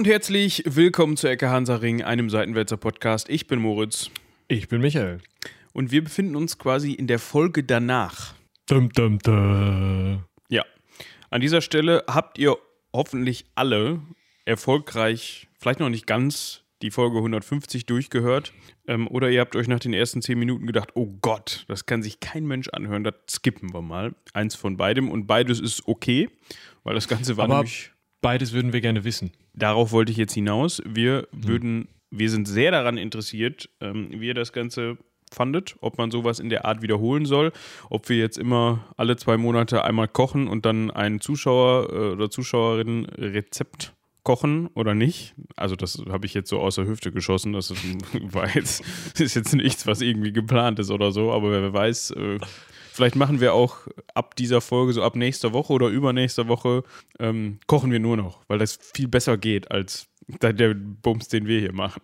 und herzlich willkommen zu Ecke Hansaring, einem Seitenwälzer Podcast. Ich bin Moritz. Ich bin Michael. Und wir befinden uns quasi in der Folge danach. Dum, dum, dum. Ja. An dieser Stelle habt ihr hoffentlich alle erfolgreich, vielleicht noch nicht ganz, die Folge 150 durchgehört. Ähm, oder ihr habt euch nach den ersten 10 Minuten gedacht, oh Gott, das kann sich kein Mensch anhören, das skippen wir mal. Eins von beidem und beides ist okay, weil das Ganze war Aber nämlich. Beides würden wir gerne wissen. Darauf wollte ich jetzt hinaus. Wir würden, wir sind sehr daran interessiert, ähm, wie ihr das Ganze fandet, ob man sowas in der Art wiederholen soll, ob wir jetzt immer alle zwei Monate einmal kochen und dann ein Zuschauer äh, oder Zuschauerin Rezept kochen oder nicht. Also das habe ich jetzt so aus der Hüfte geschossen. Das ist, war jetzt, ist jetzt nichts, was irgendwie geplant ist oder so, aber wer weiß, äh, vielleicht machen wir auch ab dieser Folge, so ab nächster Woche oder übernächster Woche, ähm, kochen wir nur noch, weil das viel besser geht als der, Bums, den wir hier machen.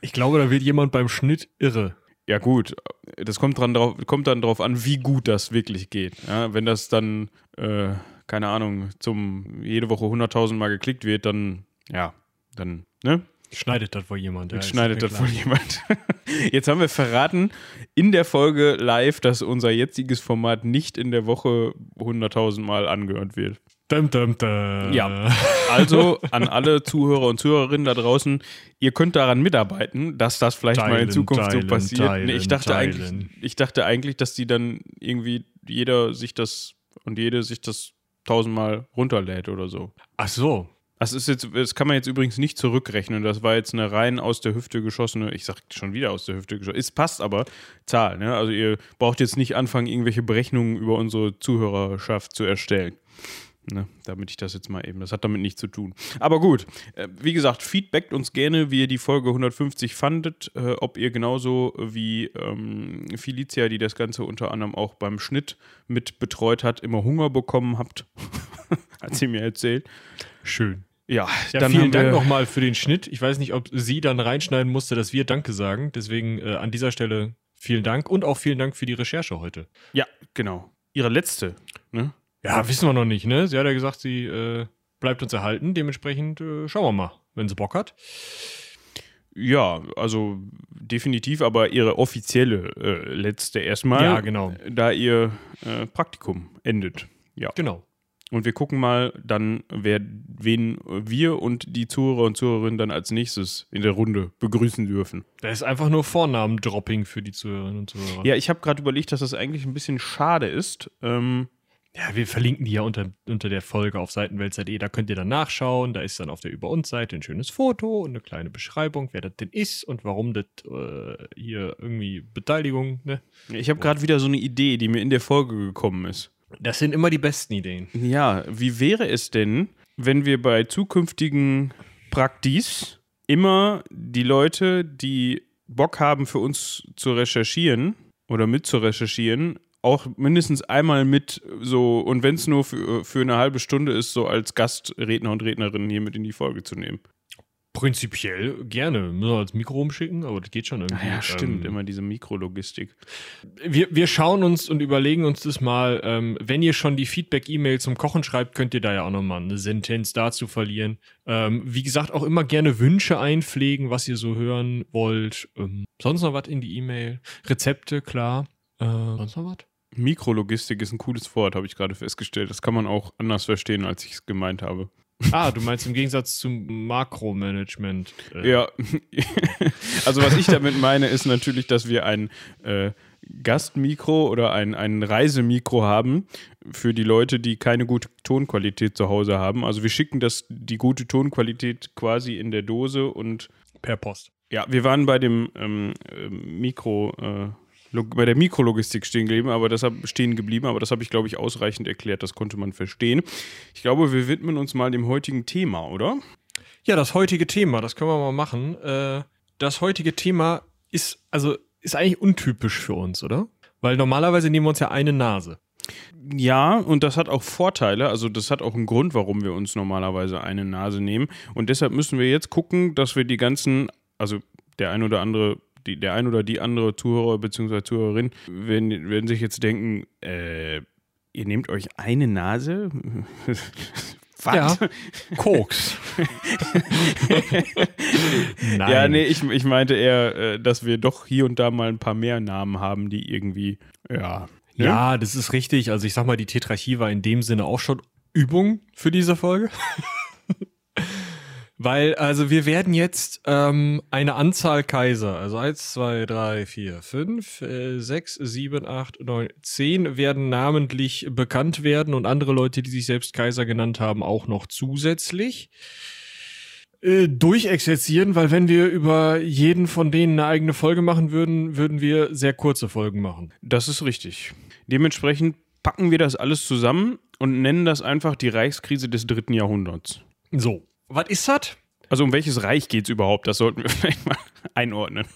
Ich glaube, da wird jemand beim Schnitt irre. Ja, gut, das kommt, dran drauf, kommt dann darauf an, wie gut das wirklich geht. Ja, wenn das dann, äh, keine Ahnung, zum jede Woche 100.000 Mal geklickt wird, dann, ja, dann, ne? Schneidet das wohl jemand. Ja, schneidet das wohl jemand. Jetzt haben wir verraten in der Folge live, dass unser jetziges Format nicht in der Woche 100.000 Mal angehört wird. Dum, dum, dum. Ja. Also an alle Zuhörer und Zuhörerinnen da draußen, ihr könnt daran mitarbeiten, dass das vielleicht mal in Teilen, Zukunft so teilen, passiert. teilen, nee, ich, dachte teilen. eigentlich, ich dachte eigentlich, dass die dann irgendwie jeder sich das und jede sich das tausendmal runterlädt oder so. Ach so. Das ist jetzt, das kann man jetzt übrigens nicht zurückrechnen. Das war jetzt eine rein aus der Hüfte geschossene, ich sag schon wieder aus der Hüfte geschossen. Es passt aber Zahl, ne? Also ihr braucht jetzt nicht anfangen, irgendwelche Berechnungen über unsere Zuhörerschaft zu erstellen. Ne, damit ich das jetzt mal eben, das hat damit nichts zu tun. Aber gut, äh, wie gesagt, feedbackt uns gerne, wie ihr die Folge 150 fandet, äh, ob ihr genauso wie ähm, Felicia, die das Ganze unter anderem auch beim Schnitt mit betreut hat, immer Hunger bekommen habt, hat sie mir erzählt. Schön. Ja, Ja, dann vielen Dank nochmal für den Schnitt. Ich weiß nicht, ob sie dann reinschneiden musste, dass wir Danke sagen. Deswegen äh, an dieser Stelle vielen Dank und auch vielen Dank für die Recherche heute. Ja, genau. Ihre letzte, ne? Ja, wissen wir noch nicht, ne? Sie hat ja gesagt, sie äh, bleibt uns erhalten. Dementsprechend äh, schauen wir mal, wenn sie Bock hat. Ja, also definitiv, aber ihre offizielle äh, letzte erstmal. Ja, genau. Da ihr äh, Praktikum endet. Ja. Genau. Und wir gucken mal dann, wer, wen wir und die Zuhörer und Zuhörerinnen dann als nächstes in der Runde begrüßen dürfen. Das ist einfach nur Vornamen-Dropping für die Zuhörerinnen und Zuhörer. Ja, ich habe gerade überlegt, dass das eigentlich ein bisschen schade ist. Ähm, Ja, wir verlinken die ja unter, unter der Folge auf seitenwelt.de. Da könnt ihr dann nachschauen. Da ist dann auf der Über uns Seite ein schönes Foto und eine kleine Beschreibung, wer das denn ist und warum das äh, hier irgendwie Beteiligung, ne? ich habe gerade wieder so eine Idee, die mir in der Folge gekommen ist. Das sind immer die besten Ideen. Ja, wie wäre es denn, wenn wir bei zukünftigen Praktis immer die Leute, die Bock haben, für uns zu recherchieren oder mit zu recherchieren, auch mindestens einmal mit so, und wenn es nur für, für eine halbe Stunde ist, so als Gastredner und Rednerin hier mit in die Folge zu nehmen. Prinzipiell gerne. Müssen wir als Mikro umschicken, aber das geht schon irgendwie. Ah ja, stimmt, Ähm, immer diese Mikrologistik. wir, wir schauen uns und überlegen uns das mal. Ähm, wenn ihr schon die Feedback-E-Mail zum Kochen schreibt, könnt ihr da ja auch nochmal eine Sentenz dazu verlieren. Ähm, wie gesagt, auch immer gerne Wünsche einpflegen, was ihr so hören wollt. Ähm, sonst noch was in die E-Mail? Rezepte, klar. Äh, sonst noch was? Mikrologistik ist ein cooles Wort, habe ich gerade festgestellt. Das kann man auch anders verstehen, als ich es gemeint habe. Ah, du meinst im Gegensatz zum Makromanagement. Äh, Ja, also was ich damit meine, ist natürlich, dass wir ein äh, Gastmikro oder ein, ein Reisemikro haben für die Leute, die keine gute Tonqualität zu Hause haben. Also wir schicken das, die gute Tonqualität quasi in der Dose und Per Post. ja, wir waren bei dem ähm, ähm, Mikro, äh, bei der Mikrologistik stehen geblieben, aber das hab, stehen geblieben, aber das habe ich, glaube ich, ausreichend erklärt, das konnte man verstehen. Ich glaube, wir widmen uns mal dem heutigen Thema, oder? Ja, das heutige Thema, das können wir mal machen. Äh, das heutige Thema ist, also, ist eigentlich untypisch für uns, oder? Weil normalerweise nehmen wir uns ja eine Nase. Ja, und das hat auch Vorteile. Also, das hat auch einen Grund, warum wir uns normalerweise eine Nase nehmen. Und deshalb müssen wir jetzt gucken, dass wir die ganzen, also der ein oder andere, die, der ein oder die andere Zuhörer bzw. Zuhörerin werden, werden sich jetzt denken, äh, ihr nehmt euch eine Nase? Was? Ja, Koks. Nein. Ja, nee, ich, ich meinte eher, äh, dass wir doch hier und da mal ein paar mehr Namen haben, die irgendwie, ja. Ne? Ja, das ist richtig. Also ich sag mal, die Tetrarchie war in dem Sinne auch schon Übung für diese Folge. Weil, also wir werden jetzt ähm, eine Anzahl Kaiser, also 1, 2, 3, 4, 5, äh, 6, 7, 8, 9, 10 werden namentlich bekannt werden und andere Leute, die sich selbst Kaiser genannt haben, auch noch zusätzlich äh, durchexerzieren, weil wenn wir über jeden von denen eine eigene Folge machen würden, würden wir sehr kurze Folgen machen. Das ist richtig. Dementsprechend packen wir das alles zusammen und nennen das einfach die Reichskrise des dritten Jahrhunderts. So. Was ist das? Also um welches Reich geht es überhaupt? Das sollten wir vielleicht mal einordnen.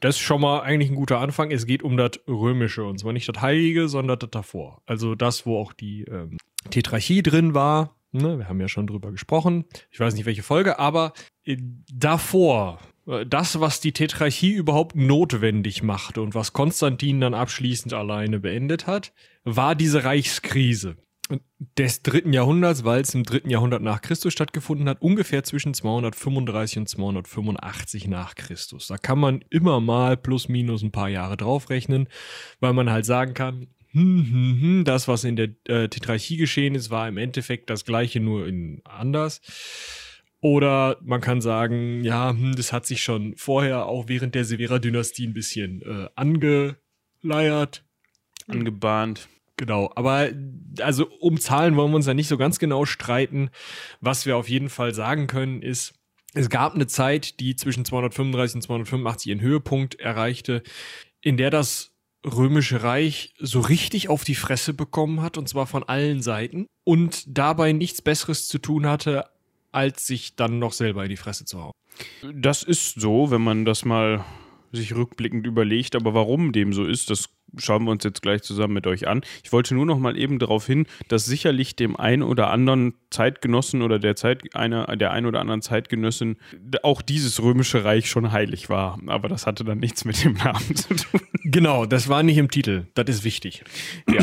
Das ist schon mal eigentlich ein guter Anfang. Es geht um das Römische und zwar nicht das Heilige, sondern das davor. Also das, wo auch die ähm, Tetrarchie drin war. Ne, wir haben ja schon drüber gesprochen. Ich weiß nicht welche Folge, aber äh, davor, äh, das, was die Tetrarchie überhaupt notwendig machte und was Konstantin dann abschließend alleine beendet hat, war diese Reichskrise des dritten Jahrhunderts, weil es im dritten Jahrhundert nach Christus stattgefunden hat, ungefähr zwischen 235 und 285 nach Christus. Da kann man immer mal plus minus ein paar Jahre draufrechnen, weil man halt sagen kann, hm, hm, hm, das, was in der äh, Tetrarchie geschehen ist, war im Endeffekt das gleiche, nur in anders. Oder man kann sagen, ja, hm, das hat sich schon vorher auch während der Severa-Dynastie ein bisschen äh, angeleiert. Angebahnt. Genau, aber also um Zahlen wollen wir uns ja nicht so ganz genau streiten. Was wir auf jeden Fall sagen können ist, es gab eine Zeit, die zwischen 235 und 285 ihren Höhepunkt erreichte, in der das Römische Reich so richtig auf die Fresse bekommen hat, und zwar von allen Seiten, und dabei nichts Besseres zu tun hatte, als sich dann noch selber in die Fresse zu hauen. Das ist so, wenn man das mal sich rückblickend überlegt, aber warum dem so ist, das schauen wir uns jetzt gleich zusammen mit euch an. Ich wollte nur noch mal eben darauf hin, dass sicherlich dem ein oder anderen Zeitgenossen oder der Zeit einer der ein oder anderen Zeitgenössin auch dieses römische Reich schon heilig war, aber das hatte dann nichts mit dem Namen zu tun. Genau, das war nicht im Titel. Das ist wichtig. Ja.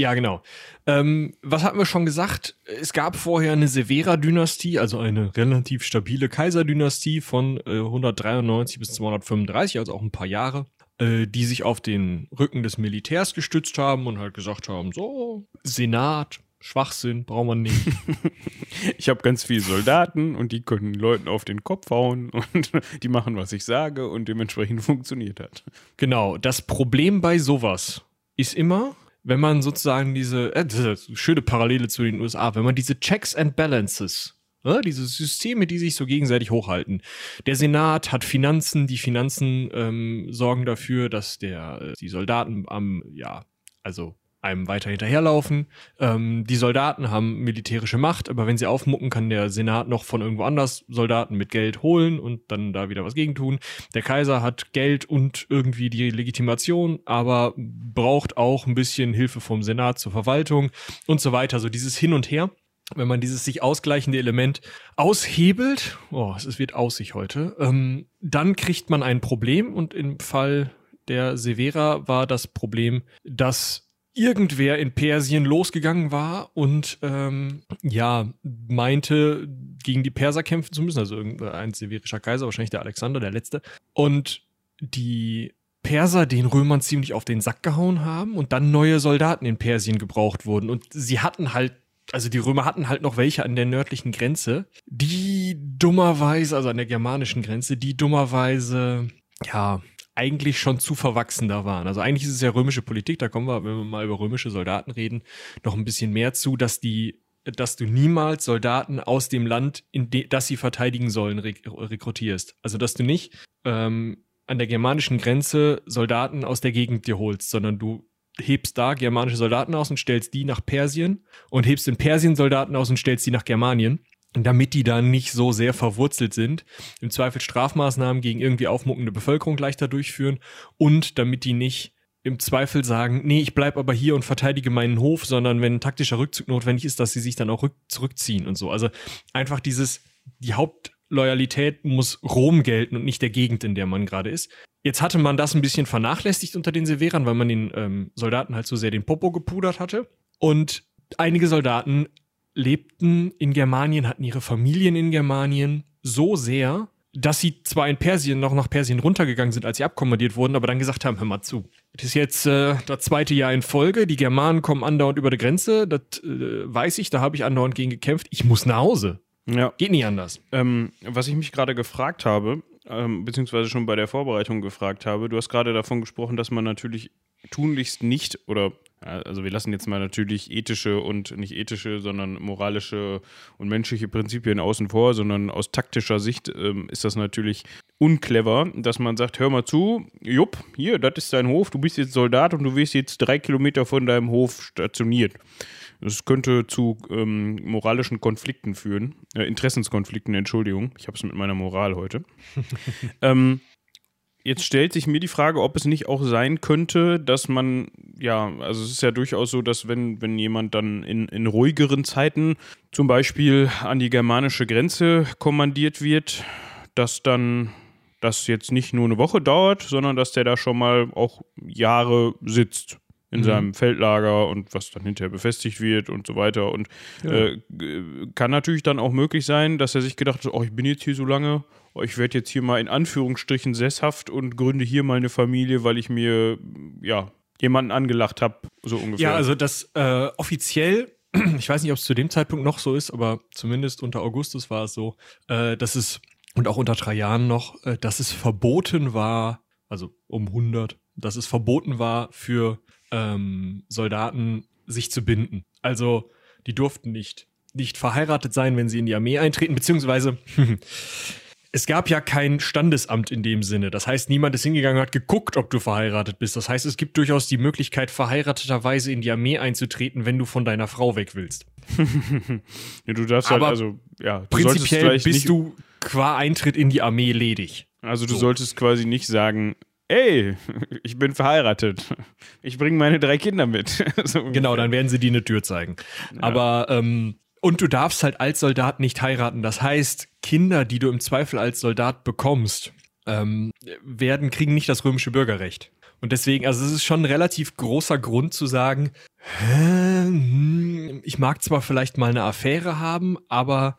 Ja, genau. Ähm, was hatten wir schon gesagt? Es gab vorher eine Severa-Dynastie, also eine relativ stabile Kaiserdynastie von äh, 193 bis 235, also auch ein paar Jahre. Äh, die sich auf den Rücken des Militärs gestützt haben und halt gesagt haben, so, Senat, Schwachsinn, braucht man nicht. ich habe ganz viele Soldaten und die können Leuten auf den Kopf hauen und die machen, was ich sage und dementsprechend funktioniert hat. Genau, das Problem bei sowas ist immer, wenn man sozusagen diese, äh, eine schöne Parallele zu den USA, wenn man diese Checks and Balances Ne? Diese Systeme, die sich so gegenseitig hochhalten. Der Senat hat Finanzen, die Finanzen ähm, sorgen dafür, dass der, äh, die Soldaten am, ja, also einem weiter hinterherlaufen. Ähm, die Soldaten haben militärische Macht, aber wenn sie aufmucken, kann der Senat noch von irgendwo anders Soldaten mit Geld holen und dann da wieder was gegen tun. Der Kaiser hat Geld und irgendwie die Legitimation, aber braucht auch ein bisschen Hilfe vom Senat zur Verwaltung und so weiter. So dieses Hin und Her wenn man dieses sich ausgleichende Element aushebelt, oh, es wird aussich heute, ähm, dann kriegt man ein Problem und im Fall der Severa war das Problem, dass irgendwer in Persien losgegangen war und ähm, ja meinte, gegen die Perser kämpfen zu müssen, also ein severischer Kaiser, wahrscheinlich der Alexander, der letzte. Und die Perser den Römern ziemlich auf den Sack gehauen haben und dann neue Soldaten in Persien gebraucht wurden. Und sie hatten halt also die Römer hatten halt noch welche an der nördlichen Grenze, die dummerweise, also an der germanischen Grenze, die dummerweise, ja, eigentlich schon zu verwachsen da waren. Also eigentlich ist es ja römische Politik, da kommen wir, wenn wir mal über römische Soldaten reden, noch ein bisschen mehr zu, dass die, dass du niemals Soldaten aus dem Land, in de, das sie verteidigen sollen, rek rekrutierst. Also dass du nicht ähm, an der germanischen Grenze Soldaten aus der Gegend dir holst, sondern du hebst da germanische Soldaten aus und stellst die nach Persien und hebst in Persien Soldaten aus und stellst die nach Germanien. Damit die dann nicht so sehr verwurzelt sind, im Zweifel Strafmaßnahmen gegen irgendwie aufmuckende Bevölkerung leichter durchführen und damit die nicht im Zweifel sagen, nee, ich bleib aber hier und verteidige meinen Hof, sondern wenn ein taktischer Rückzug notwendig ist, dass sie sich dann auch zurückziehen und so. Also einfach dieses, die Hauptloyalität muss Rom gelten und nicht der Gegend, in der man gerade ist. Jetzt hatte man das ein bisschen vernachlässigt unter den Severern, weil man den ähm, Soldaten halt so sehr den Popo gepudert hatte. Und einige Soldaten lebten in Germanien, hatten ihre Familien in Germanien so sehr, dass sie zwar in Persien noch nach Persien runtergegangen sind, als sie abkommandiert wurden, aber dann gesagt haben, hör mal zu. Das ist jetzt äh, das zweite Jahr in Folge, die Germanen kommen andauernd über die Grenze, das äh, weiß ich, da habe ich andauernd gegen gekämpft, ich muss nach Hause. Ja. Geht nicht anders. Ähm, was ich mich gerade gefragt habe, ähm, beziehungsweise schon bei der Vorbereitung gefragt habe, du hast gerade davon gesprochen, dass man natürlich tunlichst nicht oder also wir lassen jetzt mal natürlich ethische und nicht ethische, sondern moralische und menschliche Prinzipien außen vor, sondern aus taktischer Sicht ähm, ist das natürlich unclever, dass man sagt, hör mal zu, jupp, hier, das ist dein Hof, du bist jetzt Soldat und du wirst jetzt drei Kilometer von deinem Hof stationiert. Das könnte zu ähm, moralischen Konflikten führen, äh, Interessenskonflikten, Entschuldigung, ich habe es mit meiner Moral heute. ähm, Jetzt stellt sich mir die Frage, ob es nicht auch sein könnte, dass man, ja, also es ist ja durchaus so, dass wenn, wenn jemand dann in, in ruhigeren Zeiten zum Beispiel an die germanische Grenze kommandiert wird, dass dann das jetzt nicht nur eine Woche dauert, sondern dass der da schon mal auch Jahre sitzt in mhm. seinem Feldlager und was dann hinterher befestigt wird und so weiter. Und ja. äh, kann natürlich dann auch möglich sein, dass er sich gedacht hat, oh, ich bin jetzt hier so lange Oh, ich werde jetzt hier mal in Anführungsstrichen sesshaft und gründe hier mal eine Familie, weil ich mir ja jemanden angelacht habe, so ungefähr. Ja, also das äh, offiziell, ich weiß nicht, ob es zu dem Zeitpunkt noch so ist, aber zumindest unter Augustus war es so, äh, dass es und auch unter Trajan noch, äh, dass es verboten war, also um 100, dass es verboten war für ähm, Soldaten sich zu binden. Also die durften nicht nicht verheiratet sein, wenn sie in die Armee eintreten, beziehungsweise es gab ja kein Standesamt in dem Sinne. Das heißt, niemand ist hingegangen und hat geguckt, ob du verheiratet bist. Das heißt, es gibt durchaus die Möglichkeit, verheirateterweise in die Armee einzutreten, wenn du von deiner Frau weg willst. ja, du darfst halt Aber halt, also, ja, du prinzipiell bist du qua Eintritt in die Armee ledig. Also du so. solltest quasi nicht sagen, ey, ich bin verheiratet. Ich bringe meine drei Kinder mit. so genau, dann werden sie dir eine Tür zeigen. Ja. Aber ähm, und du darfst halt als Soldat nicht heiraten. Das heißt, Kinder, die du im Zweifel als Soldat bekommst, ähm, werden, kriegen nicht das römische Bürgerrecht. Und deswegen, also es ist schon ein relativ großer Grund zu sagen, hm, ich mag zwar vielleicht mal eine Affäre haben, aber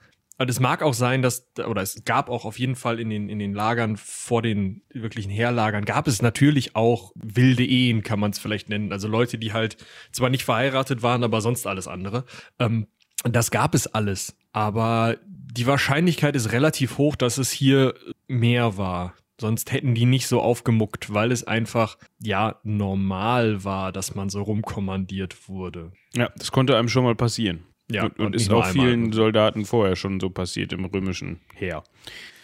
es mag auch sein, dass, oder es gab auch auf jeden Fall in den, in den Lagern vor den wirklichen Heerlagern, gab es natürlich auch wilde Ehen, kann man es vielleicht nennen. Also Leute, die halt zwar nicht verheiratet waren, aber sonst alles andere. Ähm, das gab es alles, aber die Wahrscheinlichkeit ist relativ hoch, dass es hier mehr war. Sonst hätten die nicht so aufgemuckt, weil es einfach, ja, normal war, dass man so rumkommandiert wurde. Ja, das konnte einem schon mal passieren. Ja, und, und, und ist auch vielen einmal. Soldaten vorher schon so passiert im römischen Heer.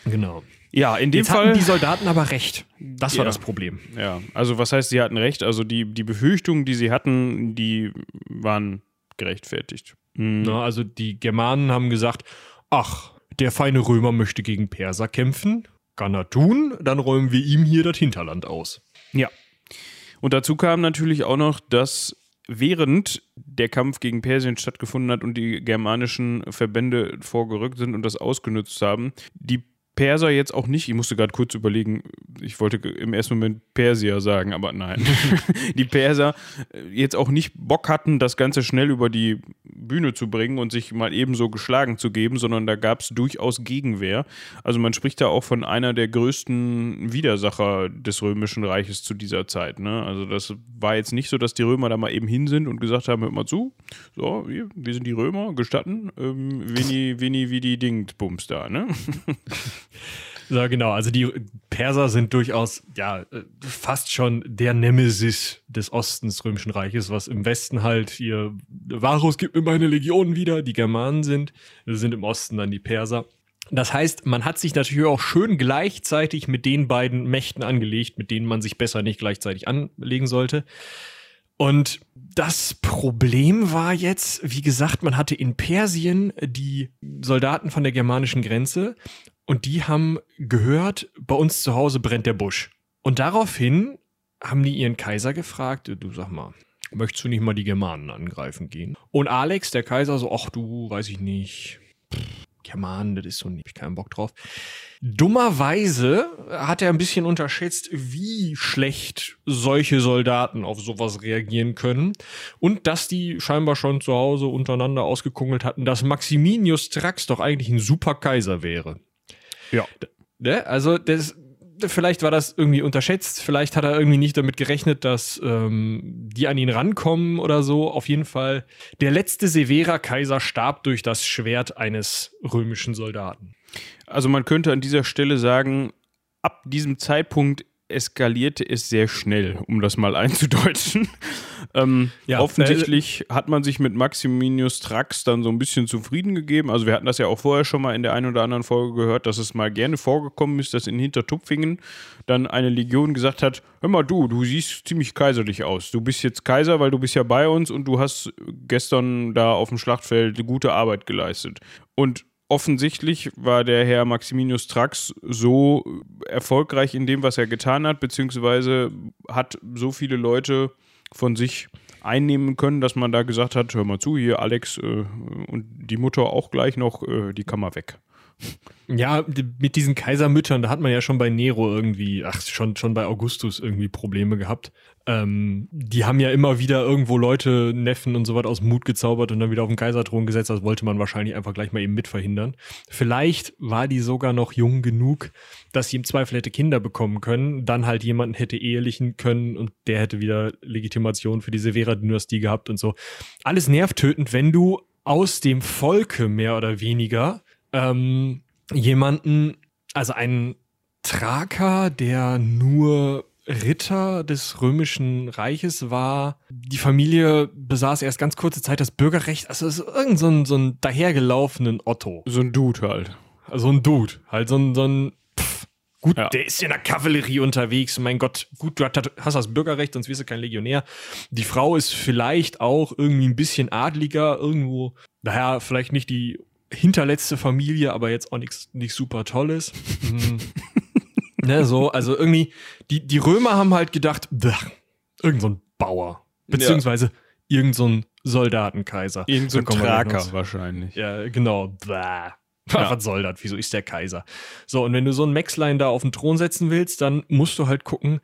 Genau. Ja, in dem Jetzt Fall. Hatten die Soldaten aber recht. Das war ja, das Problem. Ja, also was heißt, sie hatten recht? Also die, die Befürchtungen, die sie hatten, die waren gerechtfertigt. Mhm. Na, also die Germanen haben gesagt, ach, der feine Römer möchte gegen Perser kämpfen, kann er tun, dann räumen wir ihm hier das Hinterland aus. Ja. Und dazu kam natürlich auch noch, dass während der Kampf gegen Persien stattgefunden hat und die germanischen Verbände vorgerückt sind und das ausgenutzt haben, die Perser jetzt auch nicht, ich musste gerade kurz überlegen, ich wollte im ersten Moment Persier sagen, aber nein. die Perser äh, jetzt auch nicht Bock hatten, das Ganze schnell über die Bühne zu bringen und sich mal ebenso geschlagen zu geben, sondern da gab es durchaus Gegenwehr. Also man spricht da auch von einer der größten Widersacher des Römischen Reiches zu dieser Zeit. Ne? Also das war jetzt nicht so, dass die Römer da mal eben hin sind und gesagt haben, hört mal zu, so, wir, wir sind die Römer, gestatten, ähm, Vini, Vini, wie die Dingsbums da, ne? Ja, genau. Also die Perser sind durchaus ja fast schon der Nemesis des Ostens Römischen Reiches, was im Westen halt hier Varus gibt mir meine Legionen wieder, die Germanen sind, sind im Osten dann die Perser. Das heißt, man hat sich natürlich auch schön gleichzeitig mit den beiden Mächten angelegt, mit denen man sich besser nicht gleichzeitig anlegen sollte. Und das Problem war jetzt, wie gesagt, man hatte in Persien die Soldaten von der germanischen Grenze und die haben gehört, bei uns zu Hause brennt der Busch. Und daraufhin haben die ihren Kaiser gefragt, du sag mal, möchtest du nicht mal die Germanen angreifen gehen? Und Alex, der Kaiser, so, ach du, weiß ich nicht, ja Mann, das ist so nicht, ich keinen Bock drauf. Dummerweise hat er ein bisschen unterschätzt, wie schlecht solche Soldaten auf sowas reagieren können und dass die scheinbar schon zu Hause untereinander ausgekungelt hatten, dass Maximinius Trax doch eigentlich ein super Kaiser wäre. Ja. Ne? Also das, vielleicht war das irgendwie unterschätzt, vielleicht hat er irgendwie nicht damit gerechnet, dass ähm, die an ihn rankommen oder so. Auf jeden Fall, der letzte Severa-Kaiser starb durch das Schwert eines römischen Soldaten. Also man könnte an dieser Stelle sagen, ab diesem Zeitpunkt eskalierte es sehr schnell, um das mal einzudeutschen. Ähm, ja, offensichtlich hat man sich mit Maximinius Trax dann so ein bisschen zufrieden gegeben. Also wir hatten das ja auch vorher schon mal in der einen oder anderen Folge gehört, dass es mal gerne vorgekommen ist, dass in Hintertupfingen dann eine Legion gesagt hat, hör mal du, du siehst ziemlich kaiserlich aus. Du bist jetzt Kaiser, weil du bist ja bei uns und du hast gestern da auf dem Schlachtfeld gute Arbeit geleistet. Und offensichtlich war der Herr Maximinius Trax so erfolgreich in dem, was er getan hat, beziehungsweise hat so viele Leute von sich einnehmen können, dass man da gesagt hat, hör mal zu, hier Alex äh, und die Mutter auch gleich noch, äh, die kann mal weg. Ja, mit diesen Kaisermüttern, da hat man ja schon bei Nero irgendwie, ach, schon, schon bei Augustus irgendwie Probleme gehabt. Ähm, die haben ja immer wieder irgendwo Leute, Neffen und so weiter aus Mut gezaubert und dann wieder auf den Kaiserthron gesetzt. Das wollte man wahrscheinlich einfach gleich mal eben mit verhindern. Vielleicht war die sogar noch jung genug, dass sie im Zweifel hätte Kinder bekommen können, dann halt jemanden hätte ehelichen können und der hätte wieder Legitimation für die Severa-Dynastie gehabt und so. Alles nervtötend, wenn du aus dem Volke mehr oder weniger ähm, jemanden, also einen Thraker, der nur Ritter des römischen Reiches war. Die Familie besaß erst ganz kurze Zeit das Bürgerrecht. Also es ist irgend so ein, so ein dahergelaufenen Otto. So ein Dude halt. Also ein Dude. Halt so ein, so ein pff, gut, ja. der ist in der Kavallerie unterwegs. Mein Gott, gut, du hast das Bürgerrecht, sonst wirst du kein Legionär. Die Frau ist vielleicht auch irgendwie ein bisschen adliger, irgendwo. Daher vielleicht nicht die hinterletzte Familie, aber jetzt auch nichts nicht super Tolles. Mhm. ne, so, also irgendwie, die, die Römer haben halt gedacht, irgend so ein Bauer. Beziehungsweise ja. irgend so ein Soldatenkaiser. Irgend so ein Traker wahrscheinlich. Ja, genau. Blah. Ja. Was soll das? Wieso ist der Kaiser? So, und wenn du so ein Maxline da auf den Thron setzen willst, dann musst du halt gucken,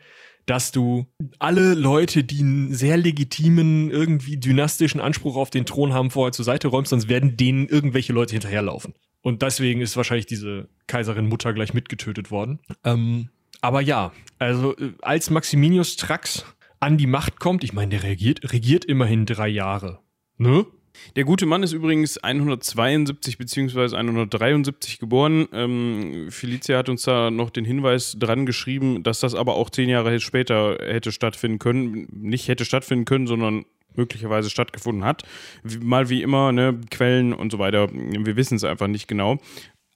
dass du alle Leute, die einen sehr legitimen, irgendwie dynastischen Anspruch auf den Thron haben, vorher zur Seite räumst, sonst werden denen irgendwelche Leute hinterherlaufen. Und deswegen ist wahrscheinlich diese Kaiserin Mutter gleich mitgetötet worden. Ähm, aber ja, also äh, als Maximinius Trax an die Macht kommt, ich meine, der regiert, regiert immerhin drei Jahre. Ne? Der gute Mann ist übrigens 172 bzw. 173 geboren. Ähm, Felicia hat uns da noch den Hinweis dran geschrieben, dass das aber auch zehn Jahre später hätte stattfinden können. Nicht hätte stattfinden können, sondern möglicherweise stattgefunden hat. Mal wie immer, ne, Quellen und so weiter. Wir wissen es einfach nicht genau.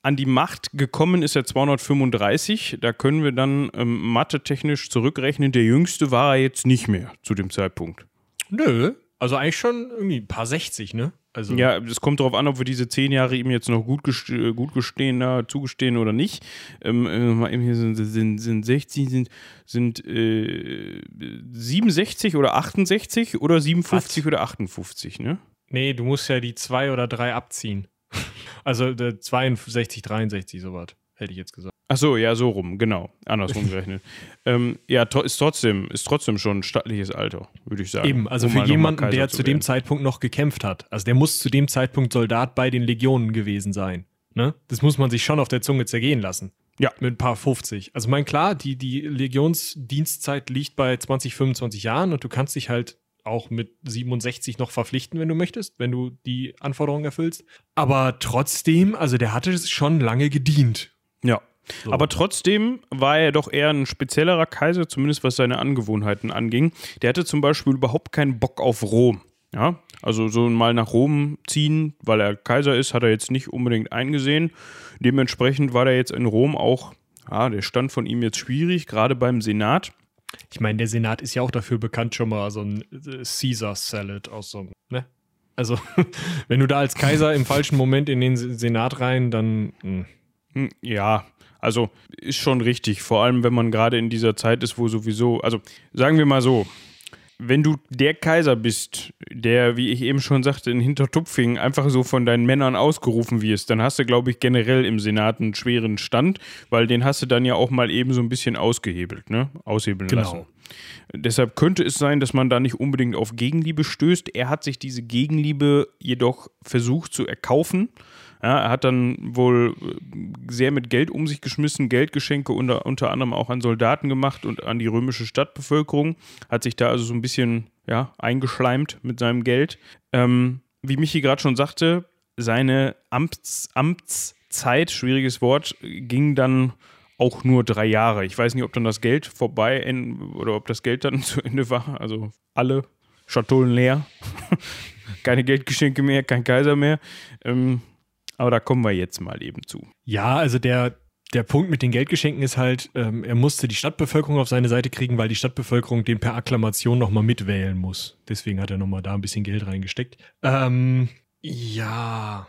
An die Macht gekommen ist er 235. Da können wir dann ähm, mathe-technisch zurückrechnen. Der jüngste war er jetzt nicht mehr zu dem Zeitpunkt. Nö, also eigentlich schon irgendwie ein paar 60, ne? Also ja, es kommt darauf an, ob wir diese zehn Jahre ihm jetzt noch gut, gest äh, gut gestehen, äh, zugestehen oder nicht. Ähm, äh, hier sind, sind, sind 60, sind, sind äh, 67 oder 68 oder 57 Was? oder 58, ne? Nee, du musst ja die zwei oder drei abziehen. also 62, 63, sowas, hätte ich jetzt gesagt. Ach so, ja, so rum, genau. Andersrum gerechnet. ähm, ja, ist trotzdem, ist trotzdem schon ein stattliches Alter, würde ich sagen. Eben, also um für jemanden, der zu, zu dem Zeitpunkt noch gekämpft hat. Also der muss zu dem Zeitpunkt Soldat bei den Legionen gewesen sein. Ne? Das muss man sich schon auf der Zunge zergehen lassen. Ja. Mit ein paar 50. Also mein klar, die, die Legionsdienstzeit liegt bei 20, 25 Jahren und du kannst dich halt auch mit 67 noch verpflichten, wenn du möchtest, wenn du die Anforderungen erfüllst. Aber trotzdem, also der hatte schon lange gedient. Ja. So. Aber trotzdem war er doch eher ein speziellerer Kaiser, zumindest was seine Angewohnheiten anging. Der hatte zum Beispiel überhaupt keinen Bock auf Rom. Ja, also so mal nach Rom ziehen, weil er Kaiser ist, hat er jetzt nicht unbedingt eingesehen. Dementsprechend war der jetzt in Rom auch, ja, der stand von ihm jetzt schwierig, gerade beim Senat. Ich meine, der Senat ist ja auch dafür bekannt, schon mal so ein äh, Caesar Salad aus so einem, ne? Also, wenn du da als Kaiser im falschen Moment in den Senat rein, dann. Mh. Hm, ja, also ist schon richtig, vor allem wenn man gerade in dieser Zeit ist, wo sowieso, also sagen wir mal so, wenn du der Kaiser bist, der, wie ich eben schon sagte, in Hintertupfing einfach so von deinen Männern ausgerufen wirst, dann hast du, glaube ich, generell im Senat einen schweren Stand, weil den hast du dann ja auch mal eben so ein bisschen ausgehebelt, ne? Aushebeln genau. lassen. Deshalb könnte es sein, dass man da nicht unbedingt auf Gegenliebe stößt. Er hat sich diese Gegenliebe jedoch versucht zu erkaufen ja, er hat dann wohl äh, sehr mit Geld um sich geschmissen, Geldgeschenke unter, unter anderem auch an Soldaten gemacht und an die römische Stadtbevölkerung. Hat sich da also so ein bisschen ja, eingeschleimt mit seinem Geld. Ähm, wie Michi gerade schon sagte, seine Amts, Amtszeit, schwieriges Wort, ging dann auch nur drei Jahre. Ich weiß nicht, ob dann das Geld vorbei oder ob das Geld dann zu Ende war. Also alle Schatullen leer. Keine Geldgeschenke mehr, kein Kaiser mehr. Ähm, aber da kommen wir jetzt mal eben zu. Ja, also der, der Punkt mit den Geldgeschenken ist halt, ähm, er musste die Stadtbevölkerung auf seine Seite kriegen, weil die Stadtbevölkerung den per Akklamation nochmal mitwählen muss. Deswegen hat er nochmal da ein bisschen Geld reingesteckt. Ähm, ja,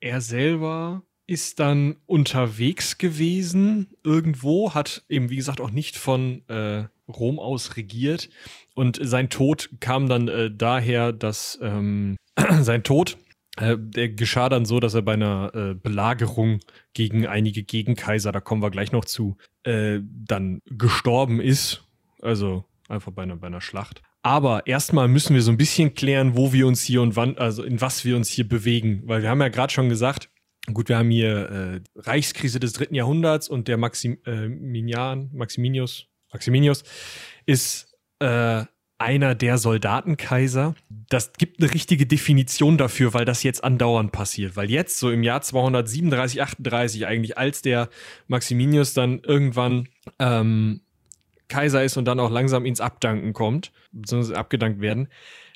er selber ist dann unterwegs gewesen irgendwo, hat eben, wie gesagt, auch nicht von äh, Rom aus regiert. Und sein Tod kam dann äh, daher, dass ähm, sein Tod äh, der geschah dann so, dass er bei einer äh, Belagerung gegen einige Gegenkaiser, da kommen wir gleich noch zu, äh, dann gestorben ist. Also einfach bei einer, bei einer Schlacht. Aber erstmal müssen wir so ein bisschen klären, wo wir uns hier und wann, also in was wir uns hier bewegen. Weil wir haben ja gerade schon gesagt, gut, wir haben hier äh, Reichskrise des dritten Jahrhunderts und der Maximinian, Maximinius, Maximinius ist äh, einer der Soldatenkaiser. Das gibt eine richtige Definition dafür, weil das jetzt andauernd passiert. Weil jetzt, so im Jahr 237, 38 eigentlich, als der Maximinius dann irgendwann ähm, Kaiser ist und dann auch langsam ins Abdanken kommt, beziehungsweise abgedankt werden,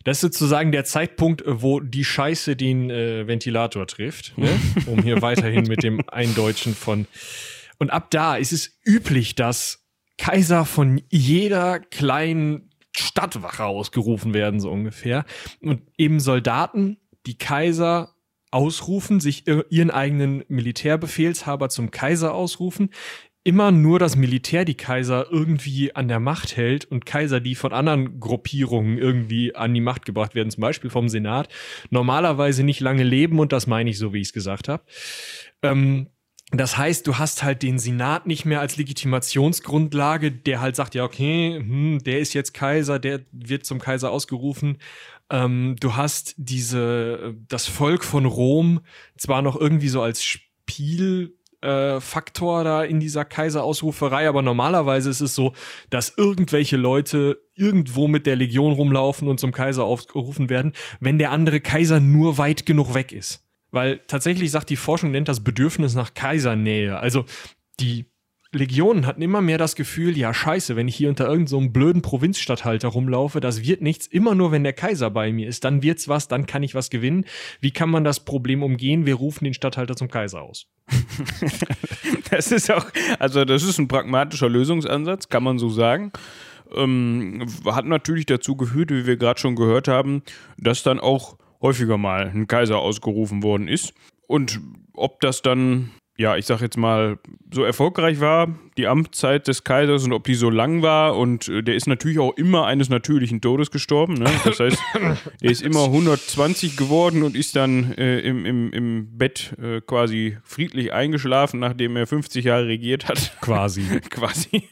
das ist sozusagen der Zeitpunkt, wo die Scheiße den äh, Ventilator trifft, ne? um hier weiterhin mit dem Eindeutschen von. Und ab da ist es üblich, dass Kaiser von jeder kleinen Stadtwache ausgerufen werden, so ungefähr. Und eben Soldaten, die Kaiser ausrufen, sich ihren eigenen Militärbefehlshaber zum Kaiser ausrufen, immer nur das Militär die Kaiser irgendwie an der Macht hält und Kaiser, die von anderen Gruppierungen irgendwie an die Macht gebracht werden, zum Beispiel vom Senat, normalerweise nicht lange leben und das meine ich so, wie ich es gesagt habe. Ähm, das heißt, du hast halt den Senat nicht mehr als Legitimationsgrundlage, der halt sagt, ja, okay, hm, der ist jetzt Kaiser, der wird zum Kaiser ausgerufen. Ähm, du hast diese, das Volk von Rom zwar noch irgendwie so als Spiel, äh, Faktor da in dieser Kaiserausruferei, aber normalerweise ist es so, dass irgendwelche Leute irgendwo mit der Legion rumlaufen und zum Kaiser aufgerufen werden, wenn der andere Kaiser nur weit genug weg ist. Weil tatsächlich sagt die Forschung, nennt das Bedürfnis nach Kaisernähe. Also die Legionen hatten immer mehr das Gefühl, ja scheiße, wenn ich hier unter irgendeinem so blöden Provinzstatthalter rumlaufe, das wird nichts. Immer nur, wenn der Kaiser bei mir ist, dann wird's was, dann kann ich was gewinnen. Wie kann man das Problem umgehen? Wir rufen den Statthalter zum Kaiser aus. das ist auch, also das ist ein pragmatischer Lösungsansatz, kann man so sagen. Ähm, hat natürlich dazu geführt, wie wir gerade schon gehört haben, dass dann auch häufiger mal ein Kaiser ausgerufen worden ist. Und ob das dann, ja, ich sag jetzt mal, so erfolgreich war, die Amtszeit des Kaisers und ob die so lang war. Und äh, der ist natürlich auch immer eines natürlichen Todes gestorben. Ne? Das heißt, er ist immer 120 geworden und ist dann äh, im, im, im Bett äh, quasi friedlich eingeschlafen, nachdem er 50 Jahre regiert hat. Quasi. quasi.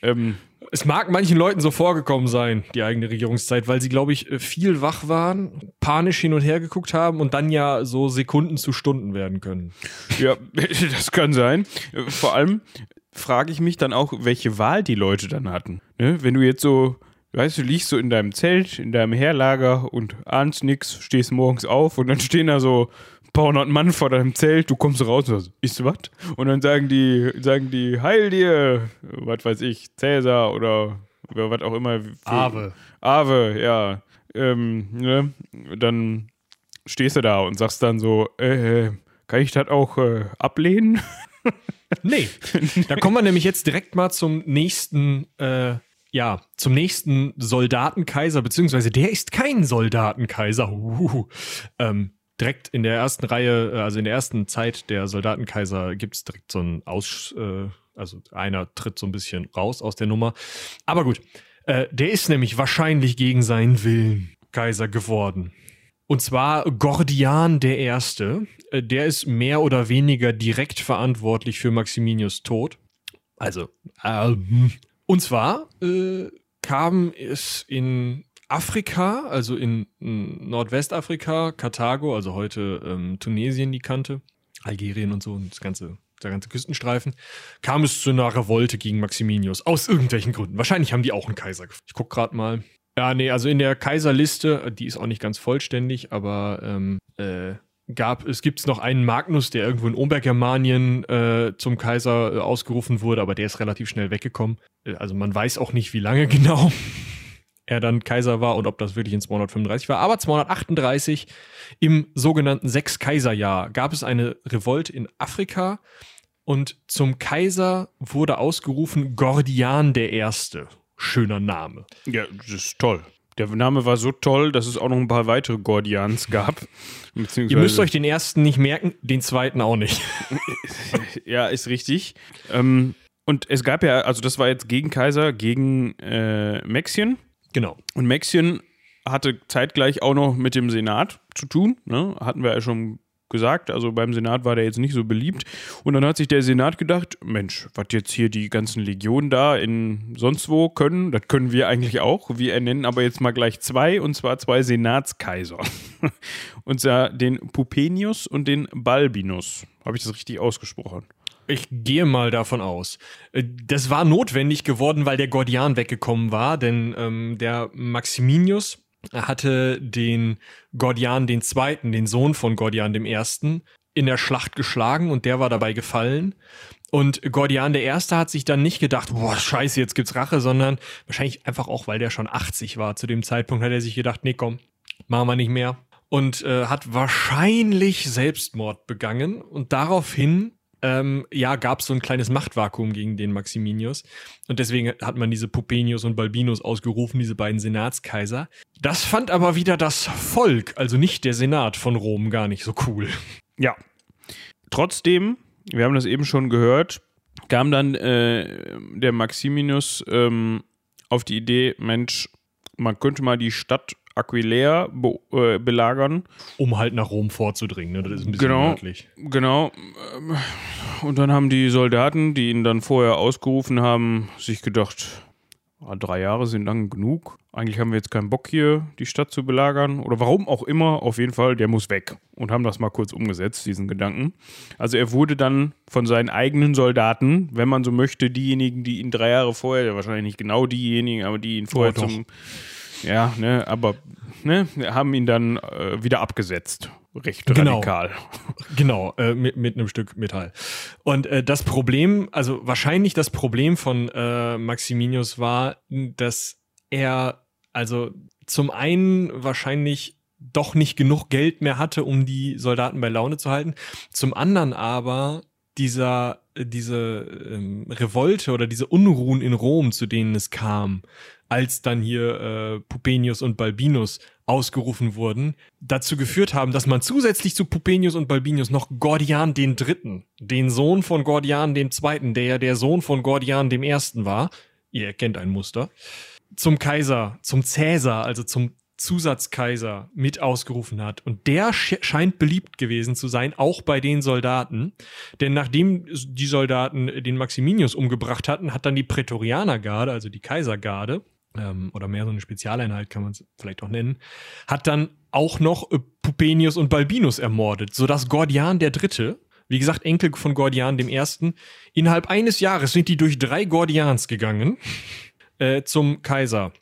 Ähm, es mag manchen Leuten so vorgekommen sein, die eigene Regierungszeit, weil sie, glaube ich, viel wach waren, panisch hin und her geguckt haben und dann ja so Sekunden zu Stunden werden können. Ja, das kann sein. Vor allem frage ich mich dann auch, welche Wahl die Leute dann hatten. Ne? Wenn du jetzt so, weißt du, liegst so in deinem Zelt, in deinem Herlager und ahnst nix, stehst morgens auf und dann stehen da so paar hundert Mann vor deinem Zelt, du kommst raus und sagst, ist was? Und dann sagen die, sagen die, heil dir, was weiß ich, Cäsar oder was auch immer. Ave. Ave, ja. Ähm, ne? Dann stehst du da und sagst dann so, äh, kann ich das auch äh, ablehnen? nee. Da kommen wir nämlich jetzt direkt mal zum nächsten, äh, ja, zum nächsten Soldatenkaiser, beziehungsweise der ist kein Soldatenkaiser. Uh, ähm, direkt in der ersten Reihe, äh, also in der ersten Zeit der Soldatenkaiser, gibt es direkt so einen Aus, äh, also einer tritt so ein bisschen raus aus der Nummer. Aber gut. Äh, der ist nämlich wahrscheinlich gegen seinen Willen Kaiser geworden. Und zwar Gordian der Erste. Äh, der ist mehr oder weniger direkt verantwortlich für Maximinius Tod. Also, ähm, und zwar äh, kam es in Afrika, also in, in Nordwestafrika, Karthago, also heute ähm, Tunesien die Kante, Algerien und so und das ganze, der ganze Küstenstreifen, kam es zu einer Revolte gegen Maximinius. Aus irgendwelchen Gründen. Wahrscheinlich haben die auch einen Kaiser. Ich guck gerade mal. Ja, nee, also in der Kaiserliste, die ist auch nicht ganz vollständig, aber ähm, äh, gab, es gibt noch einen Magnus, der irgendwo in Obergermanien äh, zum Kaiser äh, ausgerufen wurde, aber der ist relativ schnell weggekommen. Äh, also man weiß auch nicht, wie lange genau er dann Kaiser war und ob das wirklich in 235 war. Aber 238 im sogenannten Sechs-Kaiser-Jahr gab es eine Revolte in Afrika und zum Kaiser wurde ausgerufen Gordian der Erste. Schöner Name. Ja, das ist toll. Der Name war so toll, dass es auch noch ein paar weitere Gordians gab. Ihr müsst euch den ersten nicht merken, den zweiten auch nicht. ja, ist richtig. Ähm, und es gab ja, also das war jetzt gegen Kaiser, gegen äh, Maxien. Genau. Und Maxien hatte zeitgleich auch noch mit dem Senat zu tun. Ne? Hatten wir ja schon gesagt. Also beim Senat war der jetzt nicht so beliebt. Und dann hat sich der Senat gedacht, Mensch, was jetzt hier die ganzen Legionen da in sonst wo können, das können wir eigentlich auch. Wir ernennen aber jetzt mal gleich zwei, und zwar zwei Senatskaiser. und zwar den Pupenius und den Balbinus. Habe ich das richtig ausgesprochen? Ich gehe mal davon aus. Äh, das war notwendig geworden, weil der Gordian weggekommen war, denn ähm, der Maximinius hatte den Gordian den Zweiten, den Sohn von Gordian dem Ersten, in der Schlacht geschlagen und der war dabei gefallen. Und Gordian der Erste hat sich dann nicht gedacht, boah, scheiße, jetzt gibt's Rache, sondern wahrscheinlich einfach auch, weil der schon 80 war zu dem Zeitpunkt, hat er sich gedacht, nee, komm, machen wir nicht mehr. Und äh, hat wahrscheinlich Selbstmord begangen und daraufhin ähm, ja, gab es so ein kleines Machtvakuum gegen den Maximinius. Und deswegen hat man diese Pupenius und Balbinus ausgerufen, diese beiden Senatskaiser. Das fand aber wieder das Volk, also nicht der Senat von Rom, gar nicht so cool. Ja. Trotzdem, wir haben das eben schon gehört, kam dann äh, der Maximinius ähm, auf die Idee, Mensch, man könnte mal die Stadt Aquileia be äh, belagern. Um halt nach Rom vorzudringen, ne? Das ist ein bisschen genau, nördlich. Genau. Und dann haben die Soldaten, die ihn dann vorher ausgerufen haben, sich gedacht, ah, drei Jahre sind lang genug. Eigentlich haben wir jetzt keinen Bock hier, die Stadt zu belagern. Oder warum auch immer, auf jeden Fall, der muss weg. Und haben das mal kurz umgesetzt, diesen Gedanken. Also er wurde dann von seinen eigenen Soldaten, wenn man so möchte, diejenigen, die ihn drei Jahre vorher, wahrscheinlich nicht genau diejenigen, aber die ihn vorher oh, zum ja, ne, aber ne, haben ihn dann äh, wieder abgesetzt. Recht genau. radikal. Genau, äh, mit, mit einem Stück Metall. Und äh, das Problem, also wahrscheinlich das Problem von äh, Maximinius war, dass er, also zum einen wahrscheinlich doch nicht genug Geld mehr hatte, um die Soldaten bei Laune zu halten. Zum anderen aber dieser diese ähm, Revolte oder diese Unruhen in Rom, zu denen es kam, als dann hier äh, Pupenius und Balbinus ausgerufen wurden, dazu geführt haben, dass man zusätzlich zu Pupenius und Balbinus noch Gordian den Dritten, den Sohn von Gordian dem Zweiten, der ja der Sohn von Gordian dem Ersten war, ihr erkennt ein Muster, zum Kaiser, zum Cäsar, also zum Zusatzkaiser mit ausgerufen hat. Und der scheint beliebt gewesen zu sein, auch bei den Soldaten. Denn nachdem die Soldaten den Maximinius umgebracht hatten, hat dann die Prätorianergarde, also die Kaisergarde, ähm, oder mehr so eine Spezialeinheit kann man es vielleicht auch nennen, hat dann auch noch Pupenius und Balbinus ermordet, sodass Gordian der Dritte, wie gesagt Enkel von Gordian dem Ersten, innerhalb eines Jahres sind die durch drei Gordians gegangen äh, zum Kaiser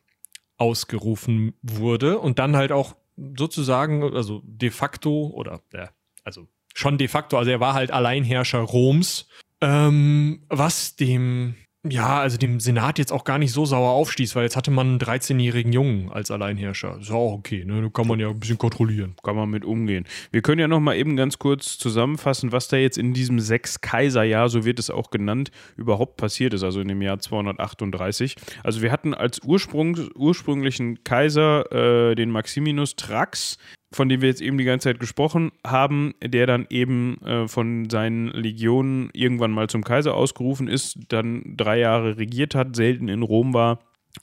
ausgerufen wurde und dann halt auch sozusagen, also de facto oder äh, also schon de facto, also er war halt Alleinherrscher Roms, ähm, was dem ja, also dem Senat jetzt auch gar nicht so sauer aufstieß, weil jetzt hatte man einen 13-jährigen Jungen als Alleinherrscher. Ist auch okay, ne? Da kann man ja ein bisschen kontrollieren. Kann man mit umgehen. Wir können ja noch mal eben ganz kurz zusammenfassen, was da jetzt in diesem Sechs-Kaiser-Jahr, so wird es auch genannt, überhaupt passiert ist, also in dem Jahr 238. Also wir hatten als Ursprung, ursprünglichen Kaiser äh, den Maximinus Trax, von dem wir jetzt eben die ganze Zeit gesprochen haben, der dann eben äh, von seinen Legionen irgendwann mal zum Kaiser ausgerufen ist, dann drei Jahre regiert hat, selten in Rom war